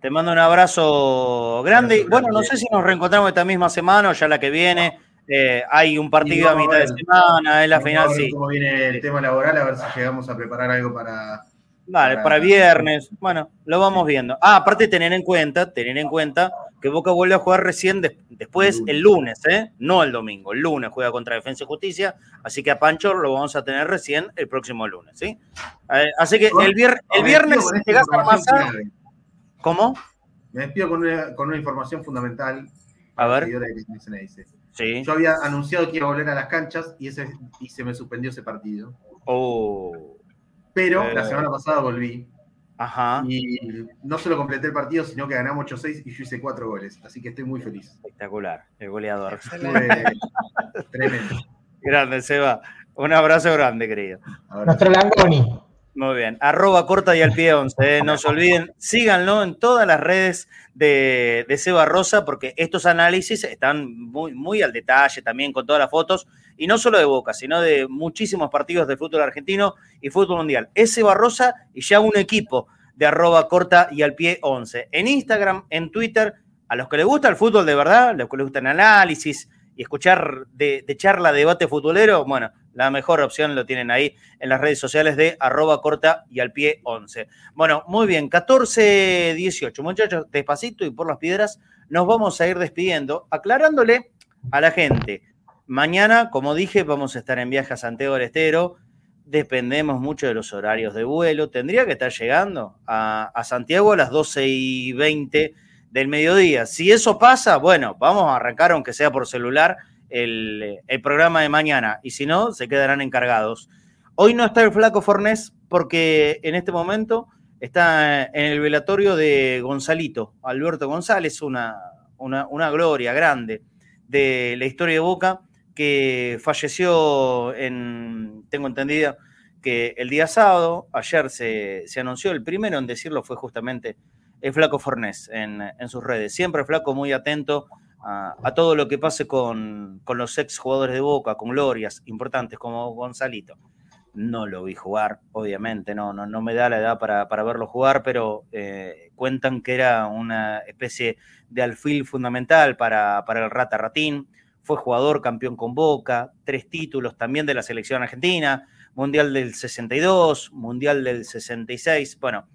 Te mando un abrazo grande. bueno, no sé si nos reencontramos esta misma semana o ya la que viene. Eh, hay un partido a mitad de semana, es la final, sí. cómo viene el tema laboral, a ver si llegamos a preparar algo para. Vale, para, viernes. Bueno, lo vamos viendo. Ah, aparte, tener en cuenta, tener en cuenta que Boca vuelve a jugar recién después el lunes, ¿eh? No el domingo. El lunes juega contra Defensa y Justicia. Así que a Pancho lo vamos a tener recién el próximo lunes, ¿sí? Eh, así que el, el viernes llegas a masa. ¿Cómo? Me despido con una, con una información fundamental. A ver. Yo había anunciado que iba a volver a las canchas y, ese, y se me suspendió ese partido. Oh. Pero la semana pasada volví. Ajá. Y no solo completé el partido, sino que ganamos 8-6 y yo hice 4 goles. Así que estoy muy feliz. Espectacular, el goleador. tremendo. Grande, Seba. Un abrazo grande, querido. Nuestro Langoni. Muy bien. Arroba corta y al pie 11. ¿eh? No se olviden, síganlo en todas las redes de, de, Seba Rosa, porque estos análisis están muy, muy al detalle también con todas las fotos, y no solo de Boca, sino de muchísimos partidos de fútbol argentino y fútbol mundial. Es Seba Rosa y ya un equipo de arroba corta y al pie 11. En Instagram, en Twitter, a los que les gusta el fútbol de verdad, a los que les gusta el análisis y escuchar de, charla, debate futbolero, bueno, la mejor opción lo tienen ahí en las redes sociales de arroba corta y al pie 11. Bueno, muy bien, 14, 18. Muchachos, despacito y por las piedras, nos vamos a ir despidiendo, aclarándole a la gente. Mañana, como dije, vamos a estar en viaje a Santiago del Estero. Dependemos mucho de los horarios de vuelo. Tendría que estar llegando a, Santiago a las 12 y 20 del mediodía. Si eso pasa, bueno, vamos a arrancar aunque sea por celular el, programa de mañana y si no, se quedarán encargados. Hoy no está el flaco Fornés porque en este momento está en el velatorio de Gonzalito, Alberto González, una, una, gloria grande de la historia de Boca, que falleció en, tengo entendido, que el día sábado, ayer se, anunció, el primero en decirlo fue justamente el Flaco Fornés en, en sus redes. Siempre Flaco muy atento a, todo lo que pase con, los ex jugadores de Boca, con glorias importantes como Gonzalito. No lo vi jugar, obviamente, no, no, no me da la edad para, verlo jugar, pero eh, cuentan que era una especie de alfil fundamental para, para el Rata Ratín. Fue jugador, campeón con Boca, tres títulos también de la selección argentina, Mundial del 62, Mundial del 66. Bueno,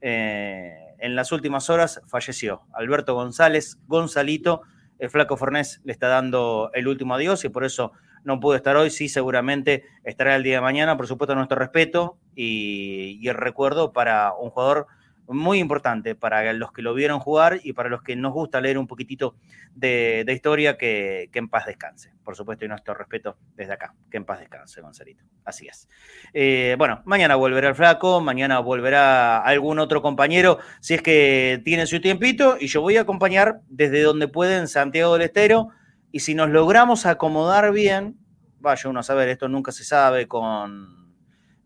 eh, en las últimas horas falleció Alberto González, Gonzalito, el flaco Fornés le está dando el último adiós y por eso no pudo estar hoy. Sí, seguramente estará el día de mañana. Por supuesto, nuestro respeto y, y el recuerdo para un jugador muy importante para los que lo vieron jugar y para los que nos gusta leer un poquitito de, historia, que, en paz descanse. Por supuesto, y nuestro respeto desde acá. Que en paz descanse, Gonzalito. Así es. Eh, bueno, mañana volverá el flaco, mañana volverá algún otro compañero, si es que tiene su tiempito, y yo voy a acompañar desde donde puede en Santiago del Estero. Y si nos logramos acomodar bien, vaya uno a saber, esto nunca se sabe con,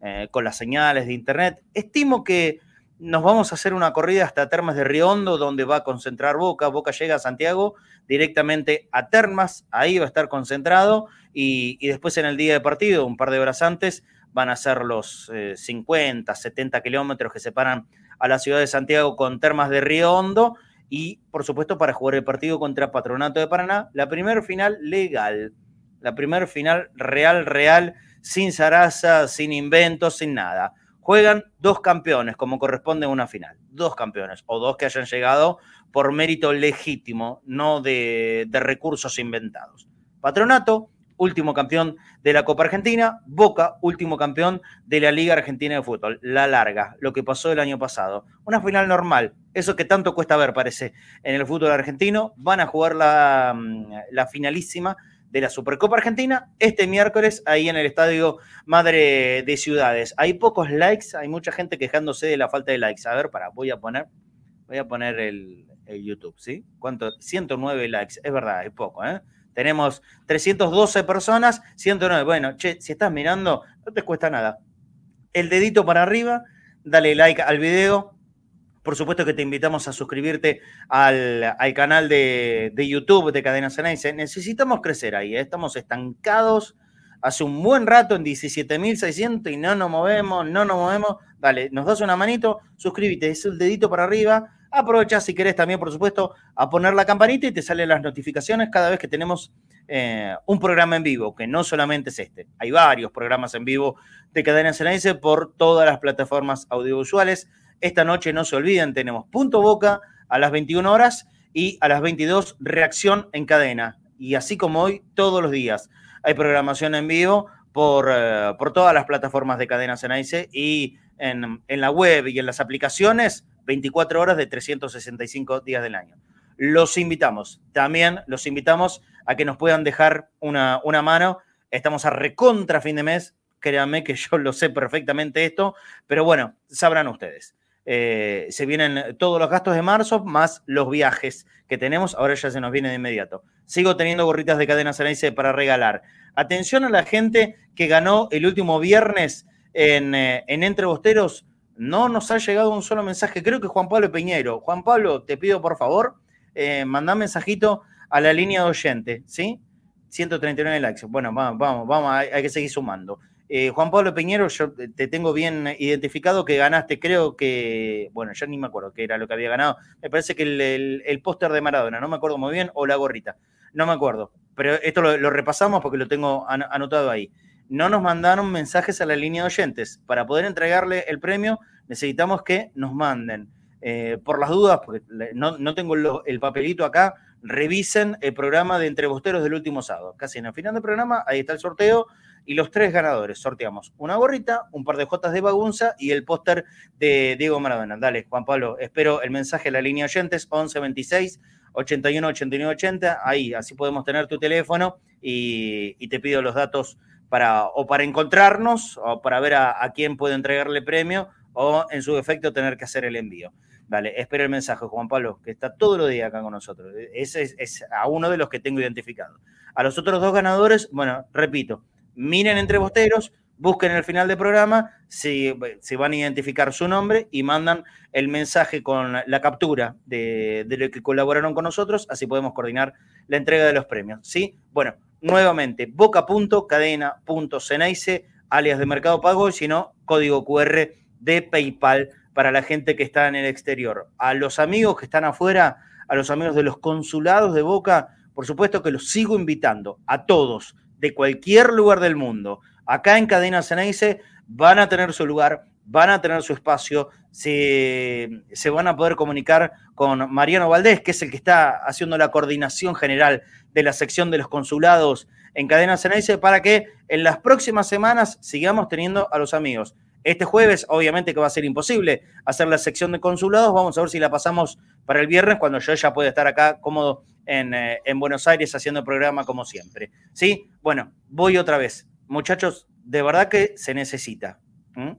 eh, con las señales de internet. Estimo que nos vamos a hacer una corrida hasta Termas de Riondo, donde va a concentrar Boca. Boca llega a Santiago directamente a Termas, ahí va a estar concentrado y, después en el día de partido, un par de horas antes, van a ser los 50, eh, 70 kilómetros que separan a la ciudad de Santiago con Termas de Río Hondo y, por supuesto, para jugar el partido contra Patronato de Paraná, la primer final legal, la primer final real, real, sin zaraza, sin inventos, sin nada juegan dos campeones, como corresponde a una final. Dos campeones, o dos que hayan llegado por mérito legítimo, no de, recursos inventados. Patronato, último campeón de la Copa Argentina. Boca, último campeón de la Liga Argentina de Fútbol. La larga, lo que pasó el año pasado. Una final normal, eso que tanto cuesta ver, parece, en el fútbol argentino. Van a jugar la, mm, la finalísima de la Supercopa Argentina este miércoles ahí en el Estadio Madre de Ciudades. Hay pocos likes, hay mucha gente quejándose de la falta de likes. A ver, para, voy a poner, voy a poner el, YouTube, ¿sí? ¿Cuánto? 109 likes, es verdad, es poco, ¿eh? Tenemos 312 personas, 109. Bueno, che, si estás mirando, no te cuesta nada. El dedito para arriba, dale like al video, por supuesto que te invitamos a suscribirte al, canal de, YouTube de Cadena Ceneice. Necesitamos crecer ahí, ¿eh? estamos estancados hace un buen rato en 17.600 y no nos movemos, no nos movemos. Dale, nos das una manito, suscríbete, es el dedito para arriba. Aprovecha si querés también, por supuesto, a poner la campanita y te salen las notificaciones cada vez que tenemos eh, un programa en vivo, que no solamente es este. Hay varios programas en vivo de Cadena Ceneice por todas las plataformas audiovisuales. Esta noche no se olviden, tenemos Punto Boca a las 21 horas y a las 22 Reacción en Cadena. Y así como hoy, todos los días hay programación en vivo por, eh, por todas las plataformas de Cadena Ceneice y en, en la web y en las aplicaciones 24 horas de 365 días del año. Los invitamos, también los invitamos a que nos puedan dejar una, una mano. Estamos a recontra fin de mes, créanme que yo lo sé perfectamente esto, pero bueno, sabrán ustedes. Eh, se vienen todos los gastos de marzo más los viajes que tenemos, ahora ya se nos viene de inmediato. Sigo teniendo gorritas de cadena Ceneice para regalar. Atención a la gente que ganó el último viernes en, eh, en Entre Bosteros. No nos ha llegado un solo mensaje, creo que Juan Pablo Peñero. Juan Pablo, te pido por favor, eh, mandá mensajito a la línea de oyente, ¿sí? 139 likes. Bueno, vamos, vamos, vamos, hay, que seguir sumando. Eh, Juan Pablo Peñero, yo te tengo bien identificado que ganaste, creo que, bueno, ya ni me acuerdo qué era lo que había ganado. Me parece que el, póster de Maradona, no me acuerdo muy bien, o la gorrita, no me acuerdo. Pero esto lo, repasamos porque lo tengo anotado ahí. No nos mandaron mensajes a la línea de oyentes. Para poder entregarle el premio, necesitamos que nos manden. Eh, por las dudas, porque no, tengo el papelito acá, revisen el programa de Entrebosteros del último sábado. Casi en el final del programa, ahí está el sorteo y los tres ganadores. Sorteamos una gorrita, un par de jotas de bagunza y el póster de Diego Maradona. Dale, Juan Pablo, espero el mensaje de la línea oyentes 1126 81 89 80. Ahí, así podemos tener tu teléfono y, te pido los datos para o para encontrarnos o para ver a, quién puede entregarle premio o en su defecto tener que hacer el envío. Vale, espero el mensaje, Juan Pablo, que está todo el día acá con nosotros. Ese es, a uno de los que tengo identificado. A los otros dos ganadores, bueno, repito, miren entre bosteros, busquen el final del programa, si, van a identificar su nombre y mandan el mensaje con la captura de, de lo que colaboraron con nosotros, así podemos coordinar la entrega de los premios. ¿sí? Bueno, nuevamente, boca.cadena.ceneice, alias de Mercado Pago, y si no, código QR de PayPal para la gente que está en el exterior. A los amigos que están afuera, a los amigos de los consulados de Boca, por supuesto que los sigo invitando a todos, de cualquier lugar del mundo. Acá en Cadena Ceneice van a tener su lugar, van a tener su espacio, se, se, van a poder comunicar con Mariano Valdés, que es el que está haciendo la coordinación general de la sección de los consulados en Cadena Ceneice, para que en las próximas semanas sigamos teniendo a los amigos este jueves, obviamente que va a ser imposible hacer la sección de consulados. Vamos a ver si la pasamos para el viernes, cuando yo ya pueda estar acá cómodo en, eh, Buenos Aires haciendo el programa como siempre. ¿Sí? Bueno, voy otra vez. Muchachos, de verdad que se necesita.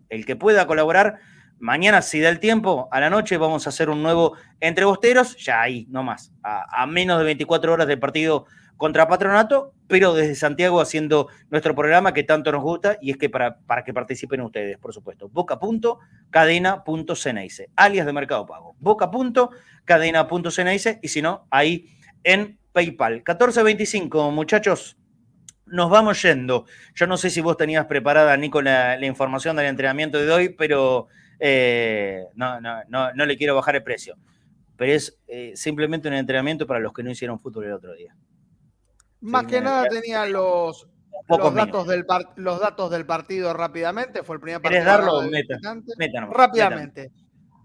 El que pueda colaborar, mañana, si da el tiempo, a la noche vamos a hacer un nuevo Entre Bosteros, ya ahí, no más. A, a menos de 24 horas del partido contra Patronato, pero desde Santiago haciendo nuestro programa que tanto nos gusta y es que para, para que participen ustedes, por supuesto. Boca.cadena.ceneice, alias de Mercado Pago. Boca.cadena.ceneice y si no, ahí en PayPal. 1425, muchachos. Nos vamos yendo. Yo no sé si vos tenías preparada, Nico, la, la información del entrenamiento de hoy, pero eh, no, no, no, no, le quiero bajar el precio. Pero es eh, simplemente un entrenamiento para los que no hicieron fútbol el otro día. Más que nada tenía los, los datos, del los datos del partido rápidamente. Fue el primer partido. darlo? rápidamente.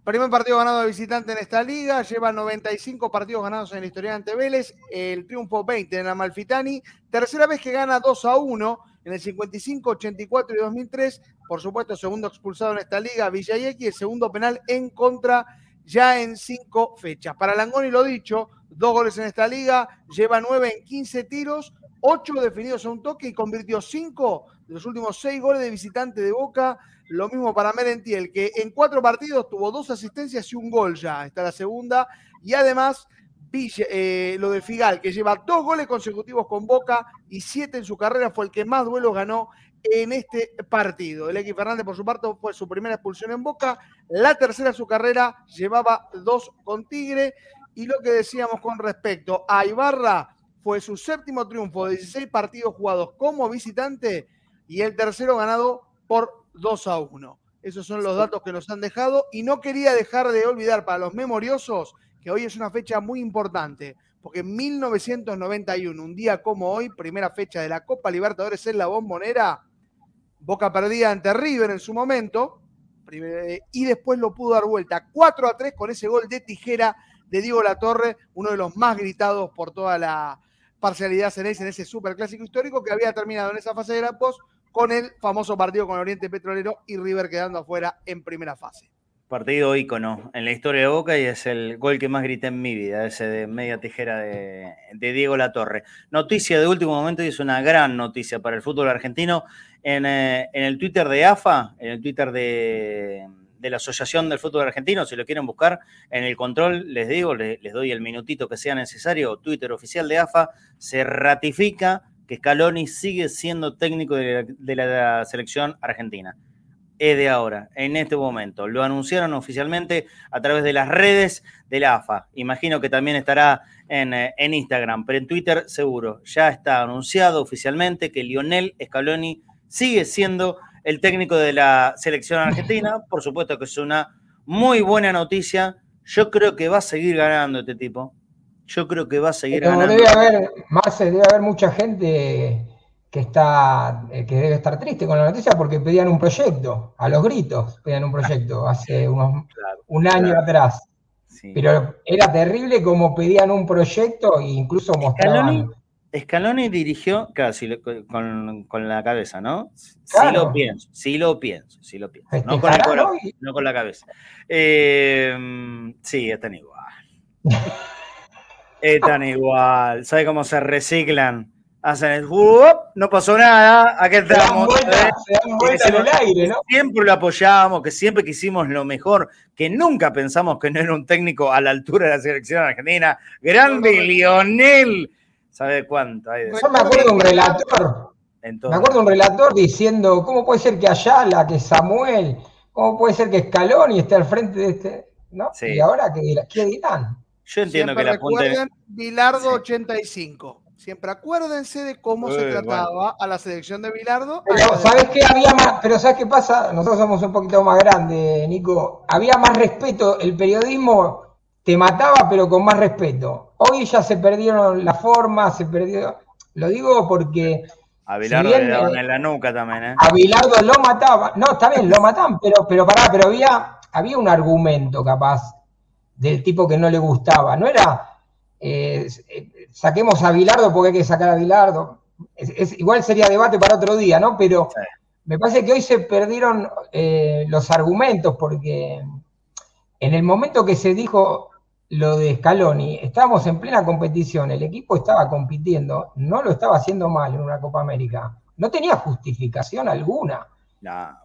Primer partido ganado de visitante en esta liga, lleva 95 partidos ganados en la historia ante Vélez, el triunfo 20 en Amalfitani, tercera vez que gana 2 a 1 en el 55, 84 y 2003, por supuesto segundo expulsado en esta liga, Villayeki, el segundo penal en contra ya en cinco fechas. Para Langoni lo dicho, dos goles en esta liga, lleva nueve en 15 tiros, ocho definidos a un toque y convirtió cinco de los últimos seis goles de visitante de Boca. Lo mismo para Merentiel, que en cuatro partidos tuvo dos asistencias y un gol ya. Está la segunda. Y además, eh, lo de Figal, que lleva dos goles consecutivos con Boca y siete en su carrera, fue el que más duelos ganó en este partido. El X Fernández, por su parte, fue su primera expulsión en Boca. La tercera en su carrera llevaba dos con Tigre. Y lo que decíamos con respecto a Ibarra, fue su séptimo triunfo de 16 partidos jugados como visitante y el tercero ganado por 2 a 1. Esos son los datos que nos han dejado y no quería dejar de olvidar para los memoriosos que hoy es una fecha muy importante, porque en 1991, un día como hoy, primera fecha de la Copa Libertadores en la Bombonera, Boca perdía ante River en su momento, y después lo pudo dar vuelta 4 a 3 con ese gol de tijera de Diego Latorre, uno de los más gritados por toda la parcialidad en ese superclásico histórico que había terminado en esa fase de grupos con el famoso partido con Oriente Petrolero y River quedando afuera en primera fase. Partido ícono en la historia de Boca y es el gol que más grité en mi vida, ese de media tijera de, Diego Latorre. Noticia de último momento y es una gran noticia para el fútbol argentino. En, eh, el Twitter de AFA, en el Twitter de, de la Asociación del Fútbol Argentino, si lo quieren buscar en el control, les digo, les, doy el minutito que sea necesario, Twitter oficial de AFA, se ratifica que Scaloni sigue siendo técnico de la, selección argentina. Es de ahora, en este momento. Lo anunciaron oficialmente a través de las redes de la AFA. Imagino que también estará en, eh, en Instagram, pero en Twitter seguro. Ya está anunciado oficialmente que Lionel Scaloni sigue siendo el técnico de la selección argentina. Por supuesto que es una muy buena noticia. Yo creo que va a seguir ganando este tipo. Yo creo que va a seguir ganando. Debe haber, Marce, debe haber mucha gente que está eh, que debe estar triste con la noticia porque pedían un proyecto, a los gritos pedían un proyecto hace unos, un año atrás. Pero era terrible como pedían un proyecto e incluso mostraban. Scaloni dirigió, casi con, la cabeza, ¿no? Sí lo pienso, sí lo pienso, sí lo pienso. No con, no con la cabeza. Eh, sí, están igual. están igual. ¿Sabe cómo se reciclan? Hacen el no pasó nada, aquí estamos. ¿eh? Siempre lo apoyamos, que siempre quisimos lo mejor, que nunca pensamos que no era un técnico a la altura de la selección argentina. Grande Lionel ¿Sabe cuánto hay Yo me acuerdo de un relator. Me acuerdo de un relator diciendo, ¿cómo puede ser que Ayala, que Samuel, cómo puede ser que Scaloni esté al frente de este? ¿No? Y ahora, ¿qué, dirán? Yo entiendo que la recuerden Bilardo 85. Siempre acuérdense de cómo se trataba a la selección de Bilardo. Pero ¿sabes qué había más? Pero ¿sabes qué pasa? Nosotros somos un poquito más grandes, Nico. Había más respeto. El periodismo te mataba, pero con más respeto. Hoy ya se perdieron la forma, se perdió. Lo digo porque. A Bilardo le daban en la nuca también, ¿eh? A Bilardo lo mataba. No, está bien, lo mataban, pero, pero pará, pero había, había un argumento capaz del tipo que no le gustaba. No era eh, saquemos a Bilardo porque hay que sacar a Bilardo. Es, igual sería debate para otro día, ¿no? Pero me parece que hoy se perdieron eh, los argumentos porque en el momento que se dijo lo de Scaloni, estábamos en plena competición, el equipo estaba compitiendo, no lo estaba haciendo mal en una Copa América, no tenía justificación alguna. No,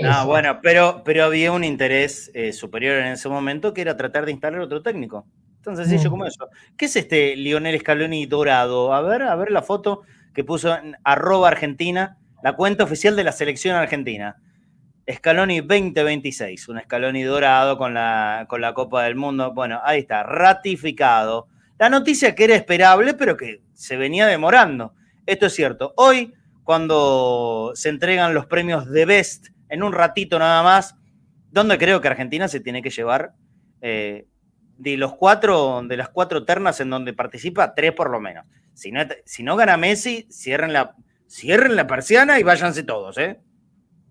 no bueno, pero, pero había un interés eh, superior en ese momento que era tratar de instalar otro técnico. Tan sencillo mm. como eso. ¿Qué es este Lionel Scaloni dorado? A ver, a ver la foto que puso en arroba argentina, la cuenta oficial de la selección argentina. Scaloni 2026, un Scaloni dorado con la, con la Copa del Mundo. Bueno, ahí está, ratificado. La noticia que era esperable, pero que se venía demorando. Esto es cierto. Hoy, cuando se entregan los premios de Best, en un ratito nada más, donde creo que Argentina se tiene que llevar eh, de los cuatro, de las cuatro ternas en donde participa, tres por lo menos. Si no, si no gana Messi, cierren la, cierren la persiana y váyanse todos, ¿eh?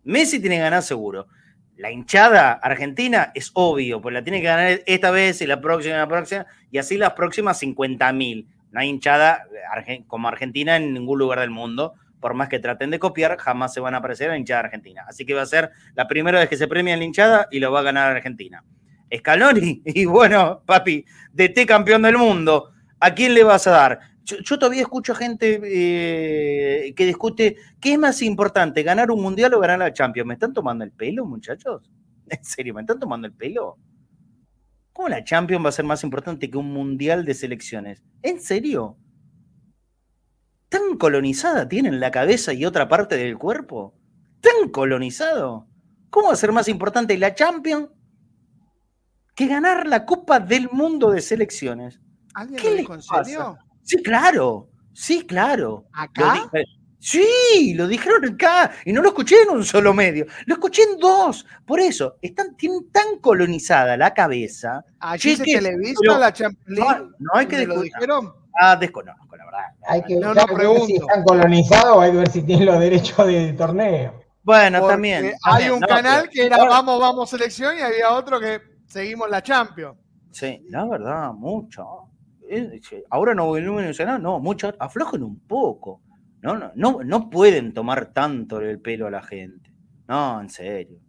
Messi tiene que ganar seguro. La hinchada argentina es obvio, pues la tiene que ganar esta vez y la próxima y la próxima, y así las próximas 50 mil. No hay hinchada como Argentina en ningún lugar del mundo. Por más que traten de copiar, jamás se van a aparecer a la hinchada argentina. Así que va a ser la primera vez que se premia la hinchada y lo va a ganar Argentina. Scaloni, y bueno, papi, de té campeón del mundo, ¿a quién le vas a dar? Yo, todavía escucho gente eh, que discute qué es más importante, ganar un mundial o ganar la Champions. ¿Me están tomando el pelo, muchachos? ¿En serio? ¿Me están tomando el pelo? ¿Cómo la Champions va a ser más importante que un mundial de selecciones? ¿En serio? ¿Tan colonizada tienen la cabeza y otra parte del cuerpo? ¿Tan colonizado? ¿Cómo va a ser más importante la Champions que ganar la Copa del Mundo de selecciones? ¿Alguien ¿Qué le Sí, claro. Sí, claro. ¿Acá? sí, lo dijeron acá. Y no lo escuché en un solo medio. Lo escuché en dos. Por eso, están, tienen tan colonizada la cabeza. Allí se televisa la Champions League. No, hay que ¿Lo dijeron? Ah, desconozco, la verdad. Hay que, no, ver si están colonizados o hay que ver si tienen los derechos de torneo. Bueno, también. Hay un canal que era Vamos, Vamos Selección y había otro que seguimos la Champions. Sí, la verdad, mucho. Eh, ahora no voy a mencionar, no, mucho, aflojen un poco. No, no, no, no pueden tomar tanto el pelo a la gente. No, en serio.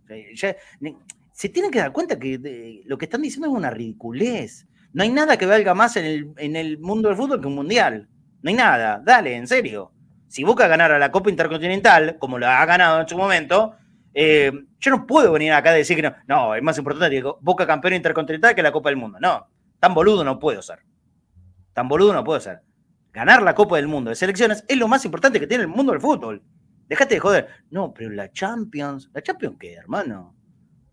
se tienen que dar cuenta que lo que están diciendo es una ridiculez. No hay nada que valga más en el, en el mundo del fútbol que un mundial. No hay nada. Dale, en serio si Boca ganara la Copa Intercontinental, como la ha ganado en su momento, eh, yo no puedo venir acá a decir que no, no, es más importante Boca campeón intercontinental que la Copa del Mundo. No, tan boludo no puedo ser. Tan boludo no puedo ser. Ganar la Copa del Mundo de selecciones es lo más importante que tiene el mundo del fútbol. Dejate de joder. No, pero la Champions, ¿la Champions qué, hermano?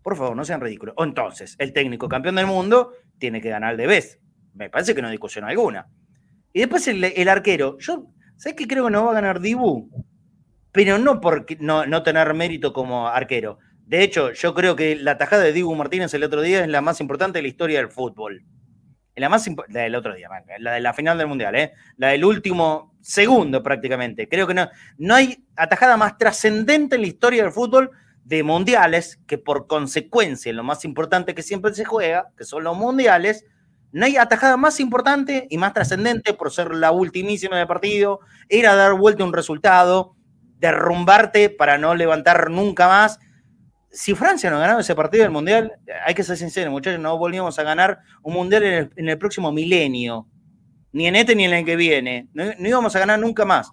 Por favor, no sean ridículos. O entonces, el técnico campeón del mundo tiene que ganar de vez. Me parece que no hay discusión alguna. Y después el, arquero. Yo ¿Sabes qué creo que no va a ganar Dibu? Pero no por no, no tener mérito como arquero. De hecho, yo creo que la tajada de Dibu Martínez el otro día es la más importante de la historia del fútbol. La más la del otro día, la de la final del Mundial, ¿eh? la del último segundo prácticamente. Creo que no, no hay atajada más trascendente en la historia del fútbol de mundiales que por consecuencia, lo más importante que siempre se juega, que son los mundiales, no hay atajada más importante y más trascendente por ser la ultimísima del partido, era dar vuelta a un resultado, derrumbarte para no levantar nunca más. Si Francia no ganaba ese partido del Mundial, hay que ser sincero, muchachos, no volvíamos a ganar un Mundial en el, próximo milenio, ni en este ni en el que viene. No, no, íbamos a ganar nunca más.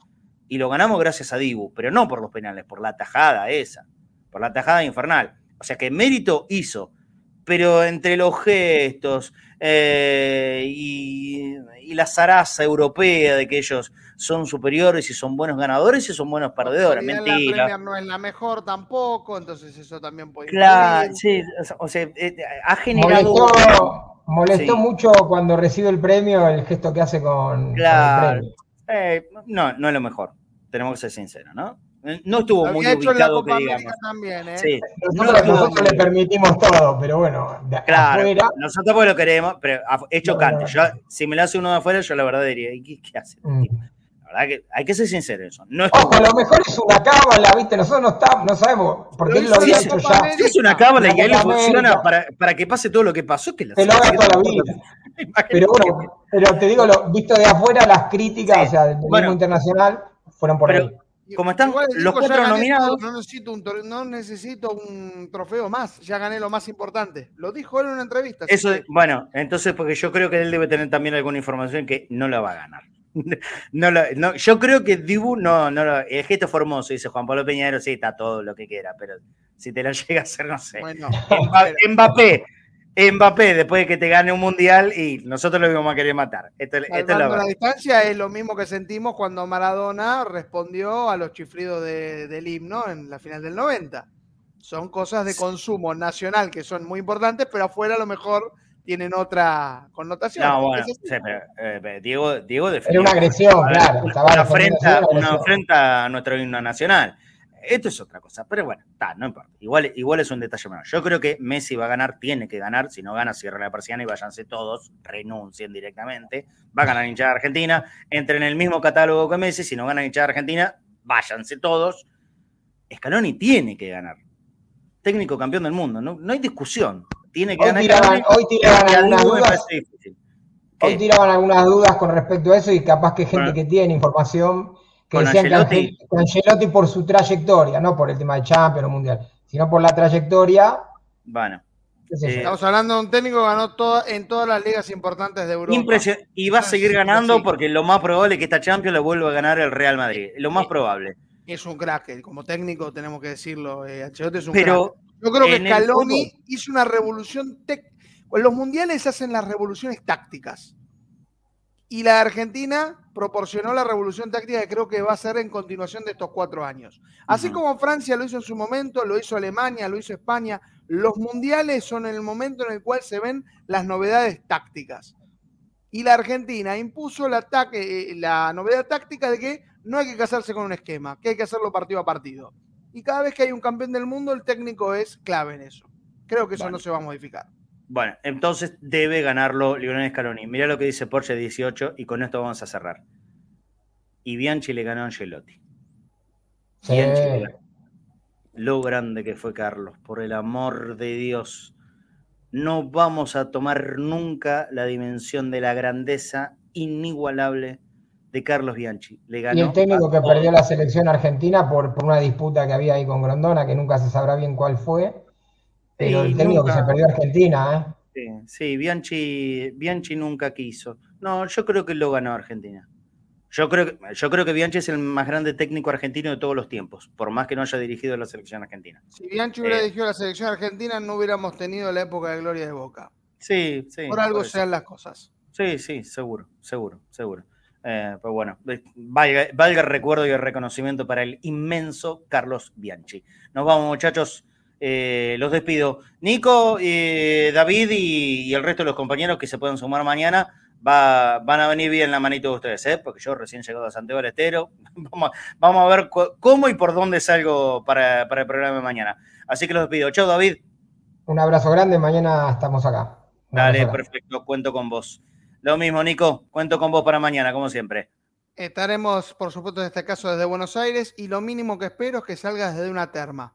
Y lo ganamos gracias a Dibu, pero no por los penales, por la tajada esa, por la tajada infernal. O sea que mérito hizo, pero entre los gestos, eh, y, la zaraza europea de que ellos son superiores y son buenos ganadores y son buenos perdedores. Mentira. La no es la mejor tampoco, entonces eso también puede Claro, sí, o sea, eh, ha generado. Molestó, mucho cuando recibe el premio el gesto que hace con, claro. el premio. Eh, no, no es lo mejor, tenemos que ser sinceros, ¿no? No estuvo muy ubicado que digamos. También, ¿eh? sí, nosotros, le permitimos todo, pero bueno, de claro, afuera... nosotros pues lo queremos, pero hecho cante. Yo, si me lo hace uno de afuera, yo la verdad diría, ¿qué, qué hace? Mm. La verdad que hay que ser sincero eso. No es Ojo, a lo mejor es una cábala, ¿viste? Nosotros no, estamos, no sabemos, porque él lo había hecho ya. Si es una cábala y a él le funciona para, para, que pase todo lo que pasó, que la Te lo haga toda la vida. Pero bueno, pero te digo, lo, visto de afuera, las críticas, o sea, del bueno, internacional, fueron por ahí como están los cuatro nominados. no, necesito un, no necesito un trofeo más, ya gané lo más importante. Lo dijo él en una entrevista. Eso, bueno, entonces, porque yo creo que él debe tener también alguna información que no la va a ganar. no, yo creo que Dibu no, no el gesto formoso, dice Juan Pablo Peñadero, sí, está todo lo que quiera, pero si te lo llega a hacer, no sé. Bueno, Mbappé, Mbappé después de que te gane un mundial y nosotros lo íbamos a querer matar. Esto, esto la, la, distancia es lo mismo que sentimos cuando Maradona respondió a los chifridos del himno en la final del 90. Son cosas de consumo nacional que son muy importantes, pero afuera a lo mejor tienen otra connotación. No, bueno, sí, pero, eh, Diego, Diego defendió. Era una agresión, claro. Una, una a nuestro himno nacional. Esto es otra cosa, pero bueno, está, no importa. Igual, igual es un detalle menor. Yo creo que Messi va a ganar, tiene que ganar. Si no gana, cierra la persiana y váyanse todos, renuncien directamente. Va a ganar hinchada Argentina, entren en el mismo catálogo que Messi. Si no gana hinchada Argentina, váyanse todos. Scaloni tiene que ganar. Técnico campeón del mundo, no, no hay discusión. Tiene que hoy ganar. hoy tiraban algunas dudas. Hoy tiraban algunas dudas con respecto a eso y capaz que gente que tiene información que decían que Angelotti por su trayectoria, no por el tema de Champions o Mundial, sino por la trayectoria. Bueno. Eh, Estamos hablando de un técnico que ganó en todas las ligas importantes de Europa. Y va a seguir ganando porque lo más probable es que esta Champions la vuelva a ganar el Real Madrid. Lo más probable. Es un crack, como técnico tenemos que decirlo. Eh, Ancelotti es un Pero crack. Yo creo que Scaloni hizo una revolución. Los mundiales hacen las revoluciones tácticas y la Argentina proporcionó la revolución táctica que creo que va a ser en continuación de estos cuatro años. Así como Francia lo hizo en su momento, lo hizo Alemania, lo hizo España, los mundiales son el momento en el cual se ven las novedades tácticas. Y la Argentina impuso la, eh, la novedad táctica de que no hay que casarse con un esquema, que hay que hacerlo partido a partido. Y cada vez que hay un campeón del mundo, el técnico es clave en eso. Creo que eso no se va a modificar. Bueno, entonces debe ganarlo Lionel Scaloni. Mira lo que dice Porsche 18 y con esto vamos a cerrar. Y Bianchi le ganó a Angelotti. Bianchi Lo grande que fue Carlos, por el amor de Dios. No vamos a tomar nunca la dimensión de la grandeza inigualable de Carlos Bianchi. Le ganó y el técnico que perdió la selección argentina por, por, una disputa que había ahí con Grondona, que nunca se sabrá bien cuál fue. Pero el técnico que se perdió Argentina, ¿eh? Sí, Bianchi, Bianchi nunca quiso. No, yo creo que lo ganó Argentina. Yo creo, que, yo creo que Bianchi es el más grande técnico argentino de todos los tiempos, por más que no haya dirigido la selección argentina. Si Bianchi hubiera eh, dirigido la selección argentina, no hubiéramos tenido la época de gloria de Boca. Sí, sí. Por algo sean las cosas. Sí, sí, seguro, seguro, seguro. Eh, pues bueno, valga, valga, el recuerdo y el reconocimiento para el inmenso Carlos Bianchi. Nos vamos, muchachos. Eh, los despido. Nico, eh, David y, el resto de los compañeros que se puedan sumar mañana va, van a venir bien la manito de ustedes, ¿eh? porque yo recién llegado a Santiago del Estero. Vamos, a ver cómo y por dónde salgo para, para, el programa de mañana. Así que los despido. Chao, David. Un abrazo grande. Mañana estamos acá. Dale, perfecto. Cuento con vos. Lo mismo, Nico. Cuento con vos para mañana, como siempre. Estaremos, por supuesto, en este caso desde Buenos Aires y lo mínimo que espero es que salgas desde una terma.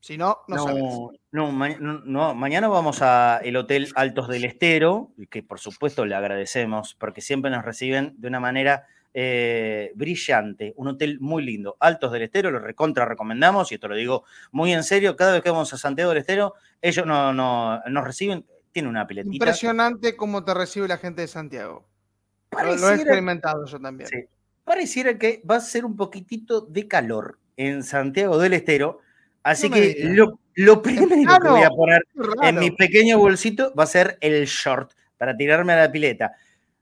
Si no, no, no, no, mañana vamos al Hotel Altos del Estero, que por supuesto le agradecemos, porque siempre nos reciben de una manera eh, brillante, un hotel muy lindo. Altos del Estero, lo recontra recomendamos, y esto lo digo muy en serio, cada vez que vamos a Santiago del Estero, ellos no, nos reciben, tiene una piletita. Impresionante cómo te recibe la gente de Santiago. lo he experimentado yo también. pareciera que va a ser un poquitito de calor en Santiago del Estero, Así que lo, primero que voy a poner en mi pequeño bolsito va a ser el short para tirarme a la pileta.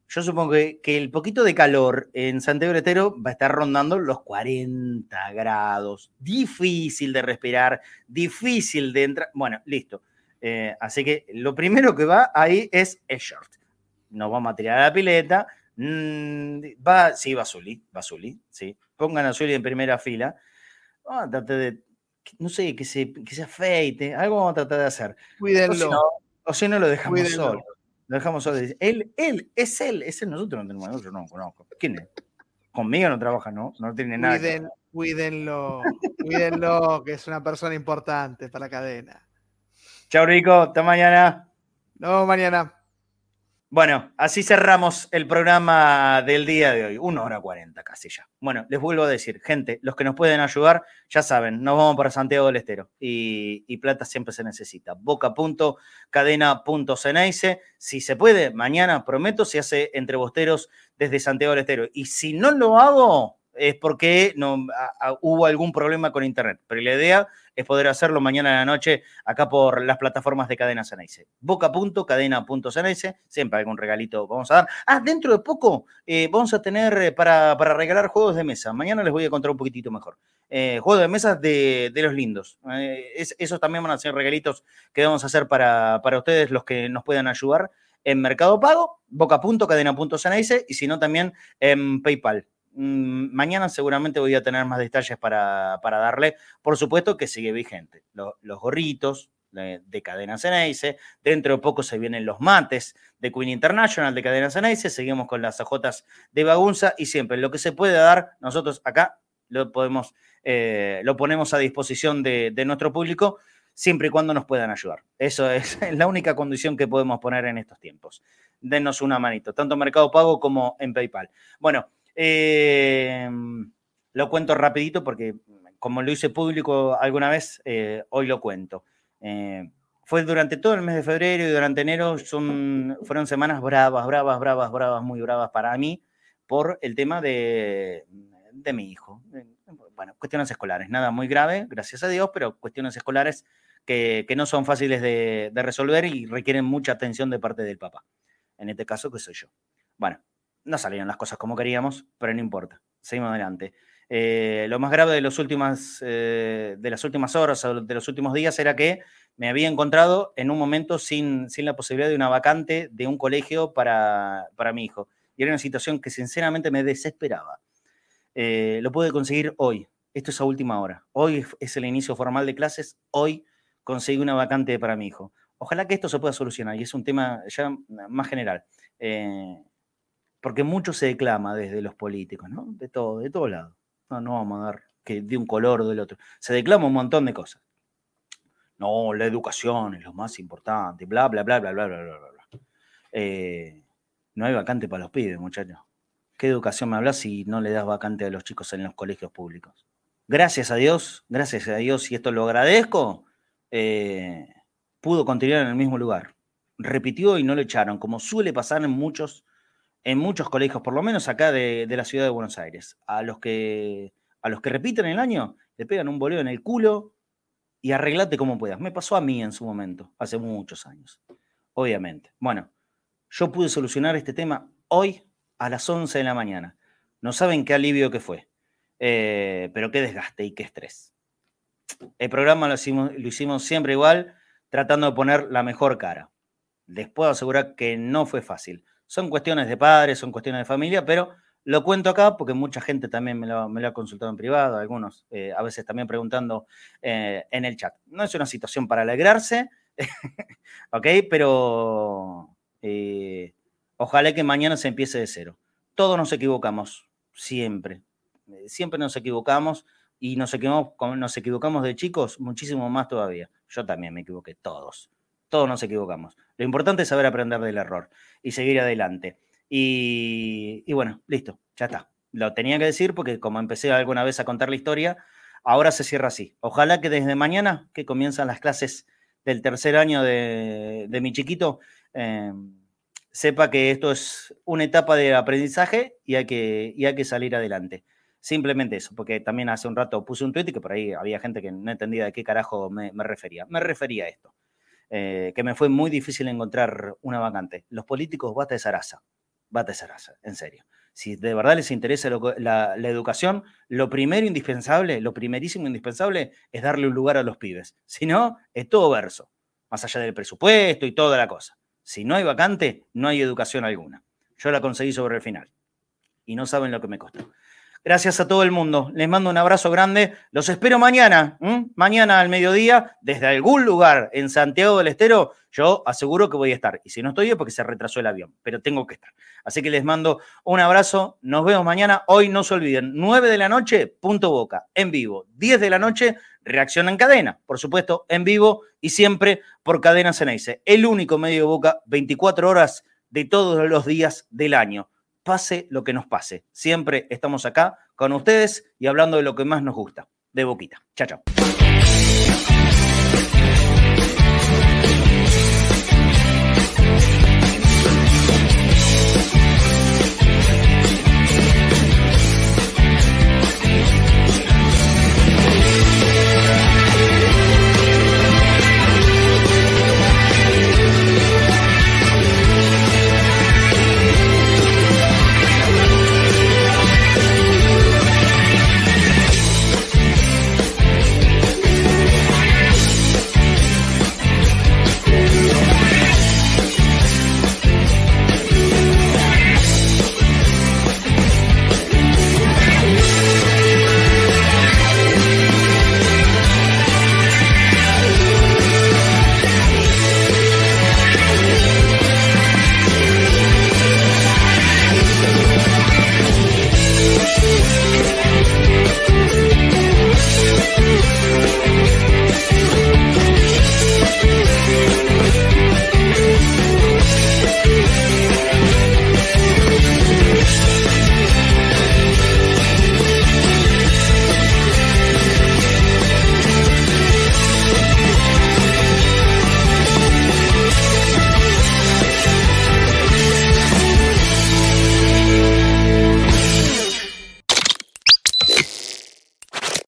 Yo supongo que, el poquito de calor en Santiago del Estero va a estar rondando los 40 grados. Difícil de respirar, difícil de entrar. Bueno, listo. Eh, así que lo primero que va ahí es el short. Nos vamos a tirar a la pileta. Mm, va, sí, va Zuli, va Zuli, sí. Pongan a Zuli en primera fila. Vamos a tratar de no sé, que se, que se afeite, algo vamos a tratar de hacer. Cuídenlo. O si no, lo dejamos solo. Lo dejamos solo. Él, él, es él, es él, nosotros no tenemos, yo no lo conozco. ¿Quién es? Conmigo no trabaja, ¿no? No tiene nada. cuídenlo, cuídenlo, que es una persona importante para la cadena. Chao, Rico, hasta mañana. No, mañana. Bueno, así cerramos el programa del día de hoy. Una hora cuarenta casi ya. Bueno, les vuelvo a decir, gente, los que nos pueden ayudar, ya saben, nos vamos para Santiago del Estero y, y plata siempre se necesita. Boca.cadena.ceneice. Si se puede, mañana, prometo, se hace entre bosteros desde Santiago del Estero. Y si no lo hago, es porque no, hubo algún problema con internet. Pero la idea es poder hacerlo mañana en la noche acá por las plataformas de Cadena Ceneice. Boca.cadena.ceneice, siempre algún regalito vamos a dar. Ah, dentro de poco eh, vamos a tener eh, para, regalar juegos de mesa. Mañana les voy a contar un poquitito mejor. Eh, juegos de mesa de, los lindos. esos también van a ser regalitos que vamos a hacer para, para ustedes, los que nos puedan ayudar en Mercado Pago, boca.cadena.ceneice y si no también en PayPal. Mm, mañana seguramente voy a tener más detalles para, darle. Por supuesto que sigue vigente. Los, gorritos de, Cadena Ceneice. Dentro de poco se vienen los mates de Queen International de Cadena Ceneice. Seguimos con las ajotas de Bagunza y siempre lo que se puede dar, nosotros acá lo podemos, eh, lo ponemos a disposición de, de nuestro público siempre y cuando nos puedan ayudar. Eso es la única condición que podemos poner en estos tiempos. Denos una manito, tanto Mercado Pago como en PayPal. Bueno, eh, lo cuento rapidito porque como lo hice público alguna vez, eh, hoy lo cuento. Eh, fue durante todo el mes de febrero y durante enero son, fueron semanas bravas, bravas, bravas, bravas, muy bravas para mí por el tema de, de mi hijo. Bueno, cuestiones escolares, nada muy grave, gracias a Dios, pero cuestiones escolares que, que no son fáciles de, de resolver y requieren mucha atención de parte del papá. En este caso, que soy yo. Bueno, no salieron las cosas como queríamos, pero no importa. Seguimos adelante. Eh, lo más grave de, los últimas, eh, de las últimas horas o de los últimos días era que me había encontrado en un momento sin, sin la posibilidad de una vacante de un colegio para, para mi hijo. Y era una situación que sinceramente me desesperaba. Eh, lo pude conseguir hoy. Esto es a última hora. Hoy es el inicio formal de clases. Hoy conseguí una vacante para mi hijo. Ojalá que esto se pueda solucionar y es un tema ya más general. Porque mucho se declama desde los políticos, ¿no? De todo, de todo lado. No, no vamos a dar que de un color o del otro. Se declama un montón de cosas. No, la educación es lo más importante, bla, bla, bla, bla, bla, bla, bla, bla. Eh, no hay vacante para los pibes, muchachos. ¿Qué educación me hablas si no le das vacante a los chicos en los colegios públicos? Gracias a Dios, gracias a Dios, y esto lo agradezco, eh, pudo continuar en el mismo lugar. Repitió y no lo echaron, como suele pasar en muchos, en muchos colegios, por lo menos acá de, la ciudad de Buenos Aires. A los que a los que repiten el año, le pegan un boleo en el culo y arreglate como puedas. Me pasó a mí en su momento, hace muchos años, obviamente. Bueno, yo pude solucionar este tema hoy a las 11 de la mañana. No saben qué alivio que fue, eh, pero qué desgaste y qué estrés. El programa lo hicimos, lo hicimos siempre igual, tratando de poner la mejor cara. Les puedo asegurar que no fue fácil. Son cuestiones de padres, son cuestiones de familia, pero lo cuento acá porque mucha gente también me lo, ha consultado en privado, algunos eh, a veces también preguntando eh, en el chat. No es una situación para alegrarse, ¿ok? Pero eh, ojalá que mañana se empiece de cero. Todos nos equivocamos, siempre. Siempre nos equivocamos y nos equivocamos, nos equivocamos de chicos muchísimo más todavía. Yo también me equivoqué, todos. Todos nos equivocamos. Lo importante es saber aprender del error y seguir adelante. Y, bueno, listo, ya está. Lo tenía que decir porque como empecé alguna vez a contar la historia, ahora se cierra así. Ojalá que desde mañana, que comienzan las clases del tercer año de, mi chiquito, eh, sepa que esto es una etapa de aprendizaje y hay que, y hay que salir adelante. Simplemente eso, porque también hace un rato puse un tweet y que por ahí había gente que no entendía de qué carajo me, refería. Me refería a esto, eh, que me fue muy difícil encontrar una vacante. Los políticos bata de zaraza bate Sarasa, en serio. Si de verdad les interesa la, educación, lo primero indispensable, lo primerísimo indispensable es darle un lugar a los pibes. Si no, es todo verso, más allá del presupuesto y toda la cosa. Si no hay vacante, no hay educación alguna. Yo la conseguí sobre el final. Y no saben lo que me costó. Gracias a todo el mundo. Les mando un abrazo grande. Los espero mañana, mañana al mediodía, desde algún lugar en Santiago del Estero. Yo aseguro que voy a estar. Y si no estoy es porque se retrasó el avión, pero tengo que estar. Así que les mando un abrazo. Nos vemos mañana. Hoy no se olviden, 9 de la noche, punto boca, en vivo. 10 de la noche, reacción en cadena. Por supuesto, en vivo y siempre por Cadena Ceneice. El único medio de boca, 24 horas de todos los días del año pase lo que nos pase. Siempre estamos acá con ustedes y hablando de lo que más nos gusta, de boquita. Chao, chao.